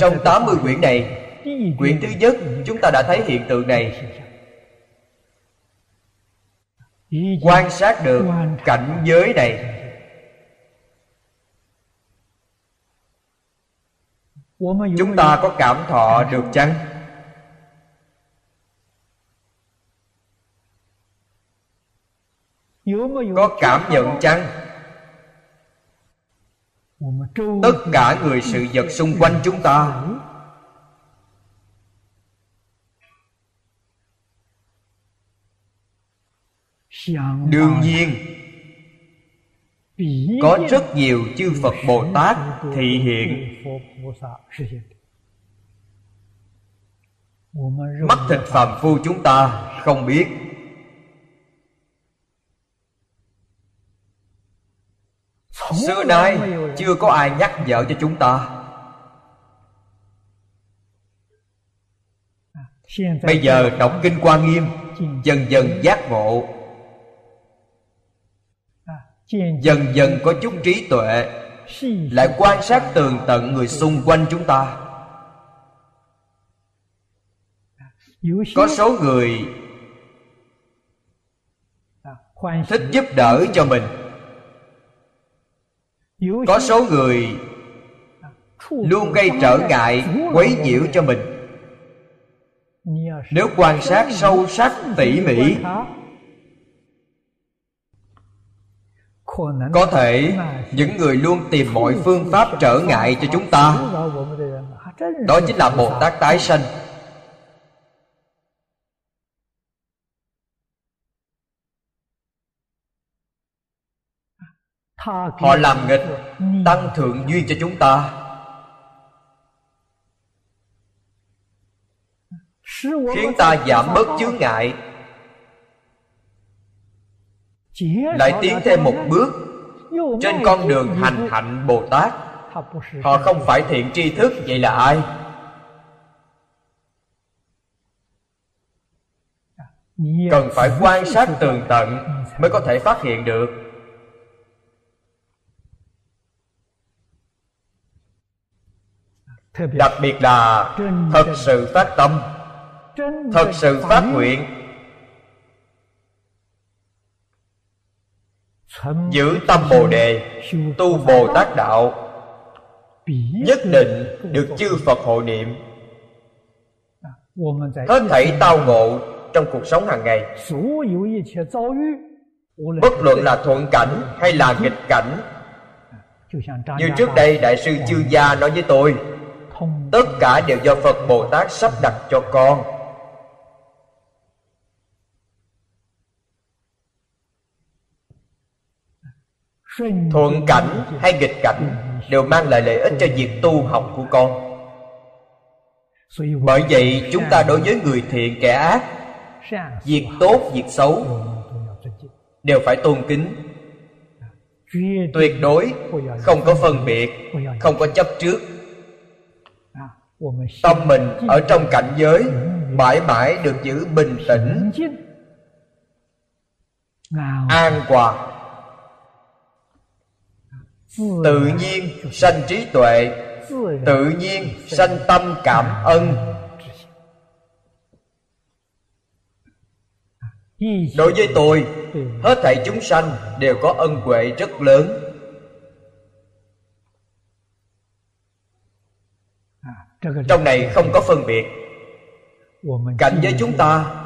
Trong 80 quyển này, Quyển thứ nhất, chúng ta đã thấy hiện tượng này. Quan sát được cảnh giới này. Chúng ta có cảm thọ được chăng? Có cảm nhận chăng? Tất cả người sự vật xung quanh chúng ta. đương nhiên có rất nhiều chư phật bồ tát thị hiện. Mắt thịt phàm phu chúng ta không biết. Xưa nay chưa có ai nhắc nhở cho chúng ta. Bây giờ đọc kinh quan nghiêm, dần dần giác ngộ dần dần có chút trí tuệ, lại quan sát tường tận người xung quanh chúng ta. Có số người thích giúp đỡ cho mình. Có số người luôn gây trở ngại, quấy nhiễu cho mình. Nếu quan sát sâu sắc, tỉ mỉ có thể những người luôn tìm mọi phương pháp trở ngại cho chúng ta. Đó chính là bồ tát tái sanh. Họ làm nghịch tăng thượng duyên cho chúng ta. Khiến ta giảm bớt chướng ngại lại tiến thêm một bước. Trên con đường hành hạnh bồ tát họ không phải thiện tri thức vậy là ai? Cần phải quan sát tường tận mới có thể phát hiện được. Đặc biệt là thật sự phát tâm thật sự phát nguyện giữ tâm bồ đề tu bồ tát đạo. Nhất định được chư phật hộ niệm. Hết thảy tao ngộ trong cuộc sống hàng ngày. Bất luận là thuận cảnh hay là nghịch cảnh. Như trước đây đại sư chư gia nói với tôi tất cả đều do phật bồ tát sắp đặt cho con thuận cảnh hay nghịch cảnh đều mang lại lợi ích cho việc tu học của con. Bởi vậy, chúng ta đối với người thiện kẻ ác, việc tốt, việc xấu đều phải tôn kính. Tuyệt đối không có phân biệt, không có chấp trước. Tâm mình ở trong cảnh giới mãi mãi được giữ bình tĩnh, an hòa tự nhiên sanh trí tuệ tự nhiên sanh tâm cảm ân. Đối với tôi hết thảy chúng sanh đều có ân huệ rất lớn. Trong này không có phân biệt. Cảnh giới chúng ta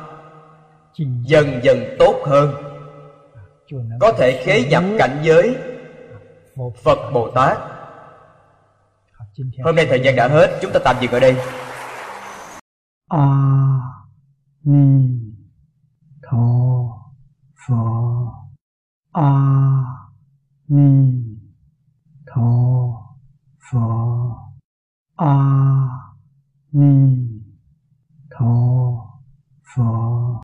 dần dần tốt hơn. Có thể khế nhập cảnh giới phật bồ tát. Hôm nay thời gian đã hết chúng ta tạm dừng ở đây. A ni tho phở a ni tho phở a ni tho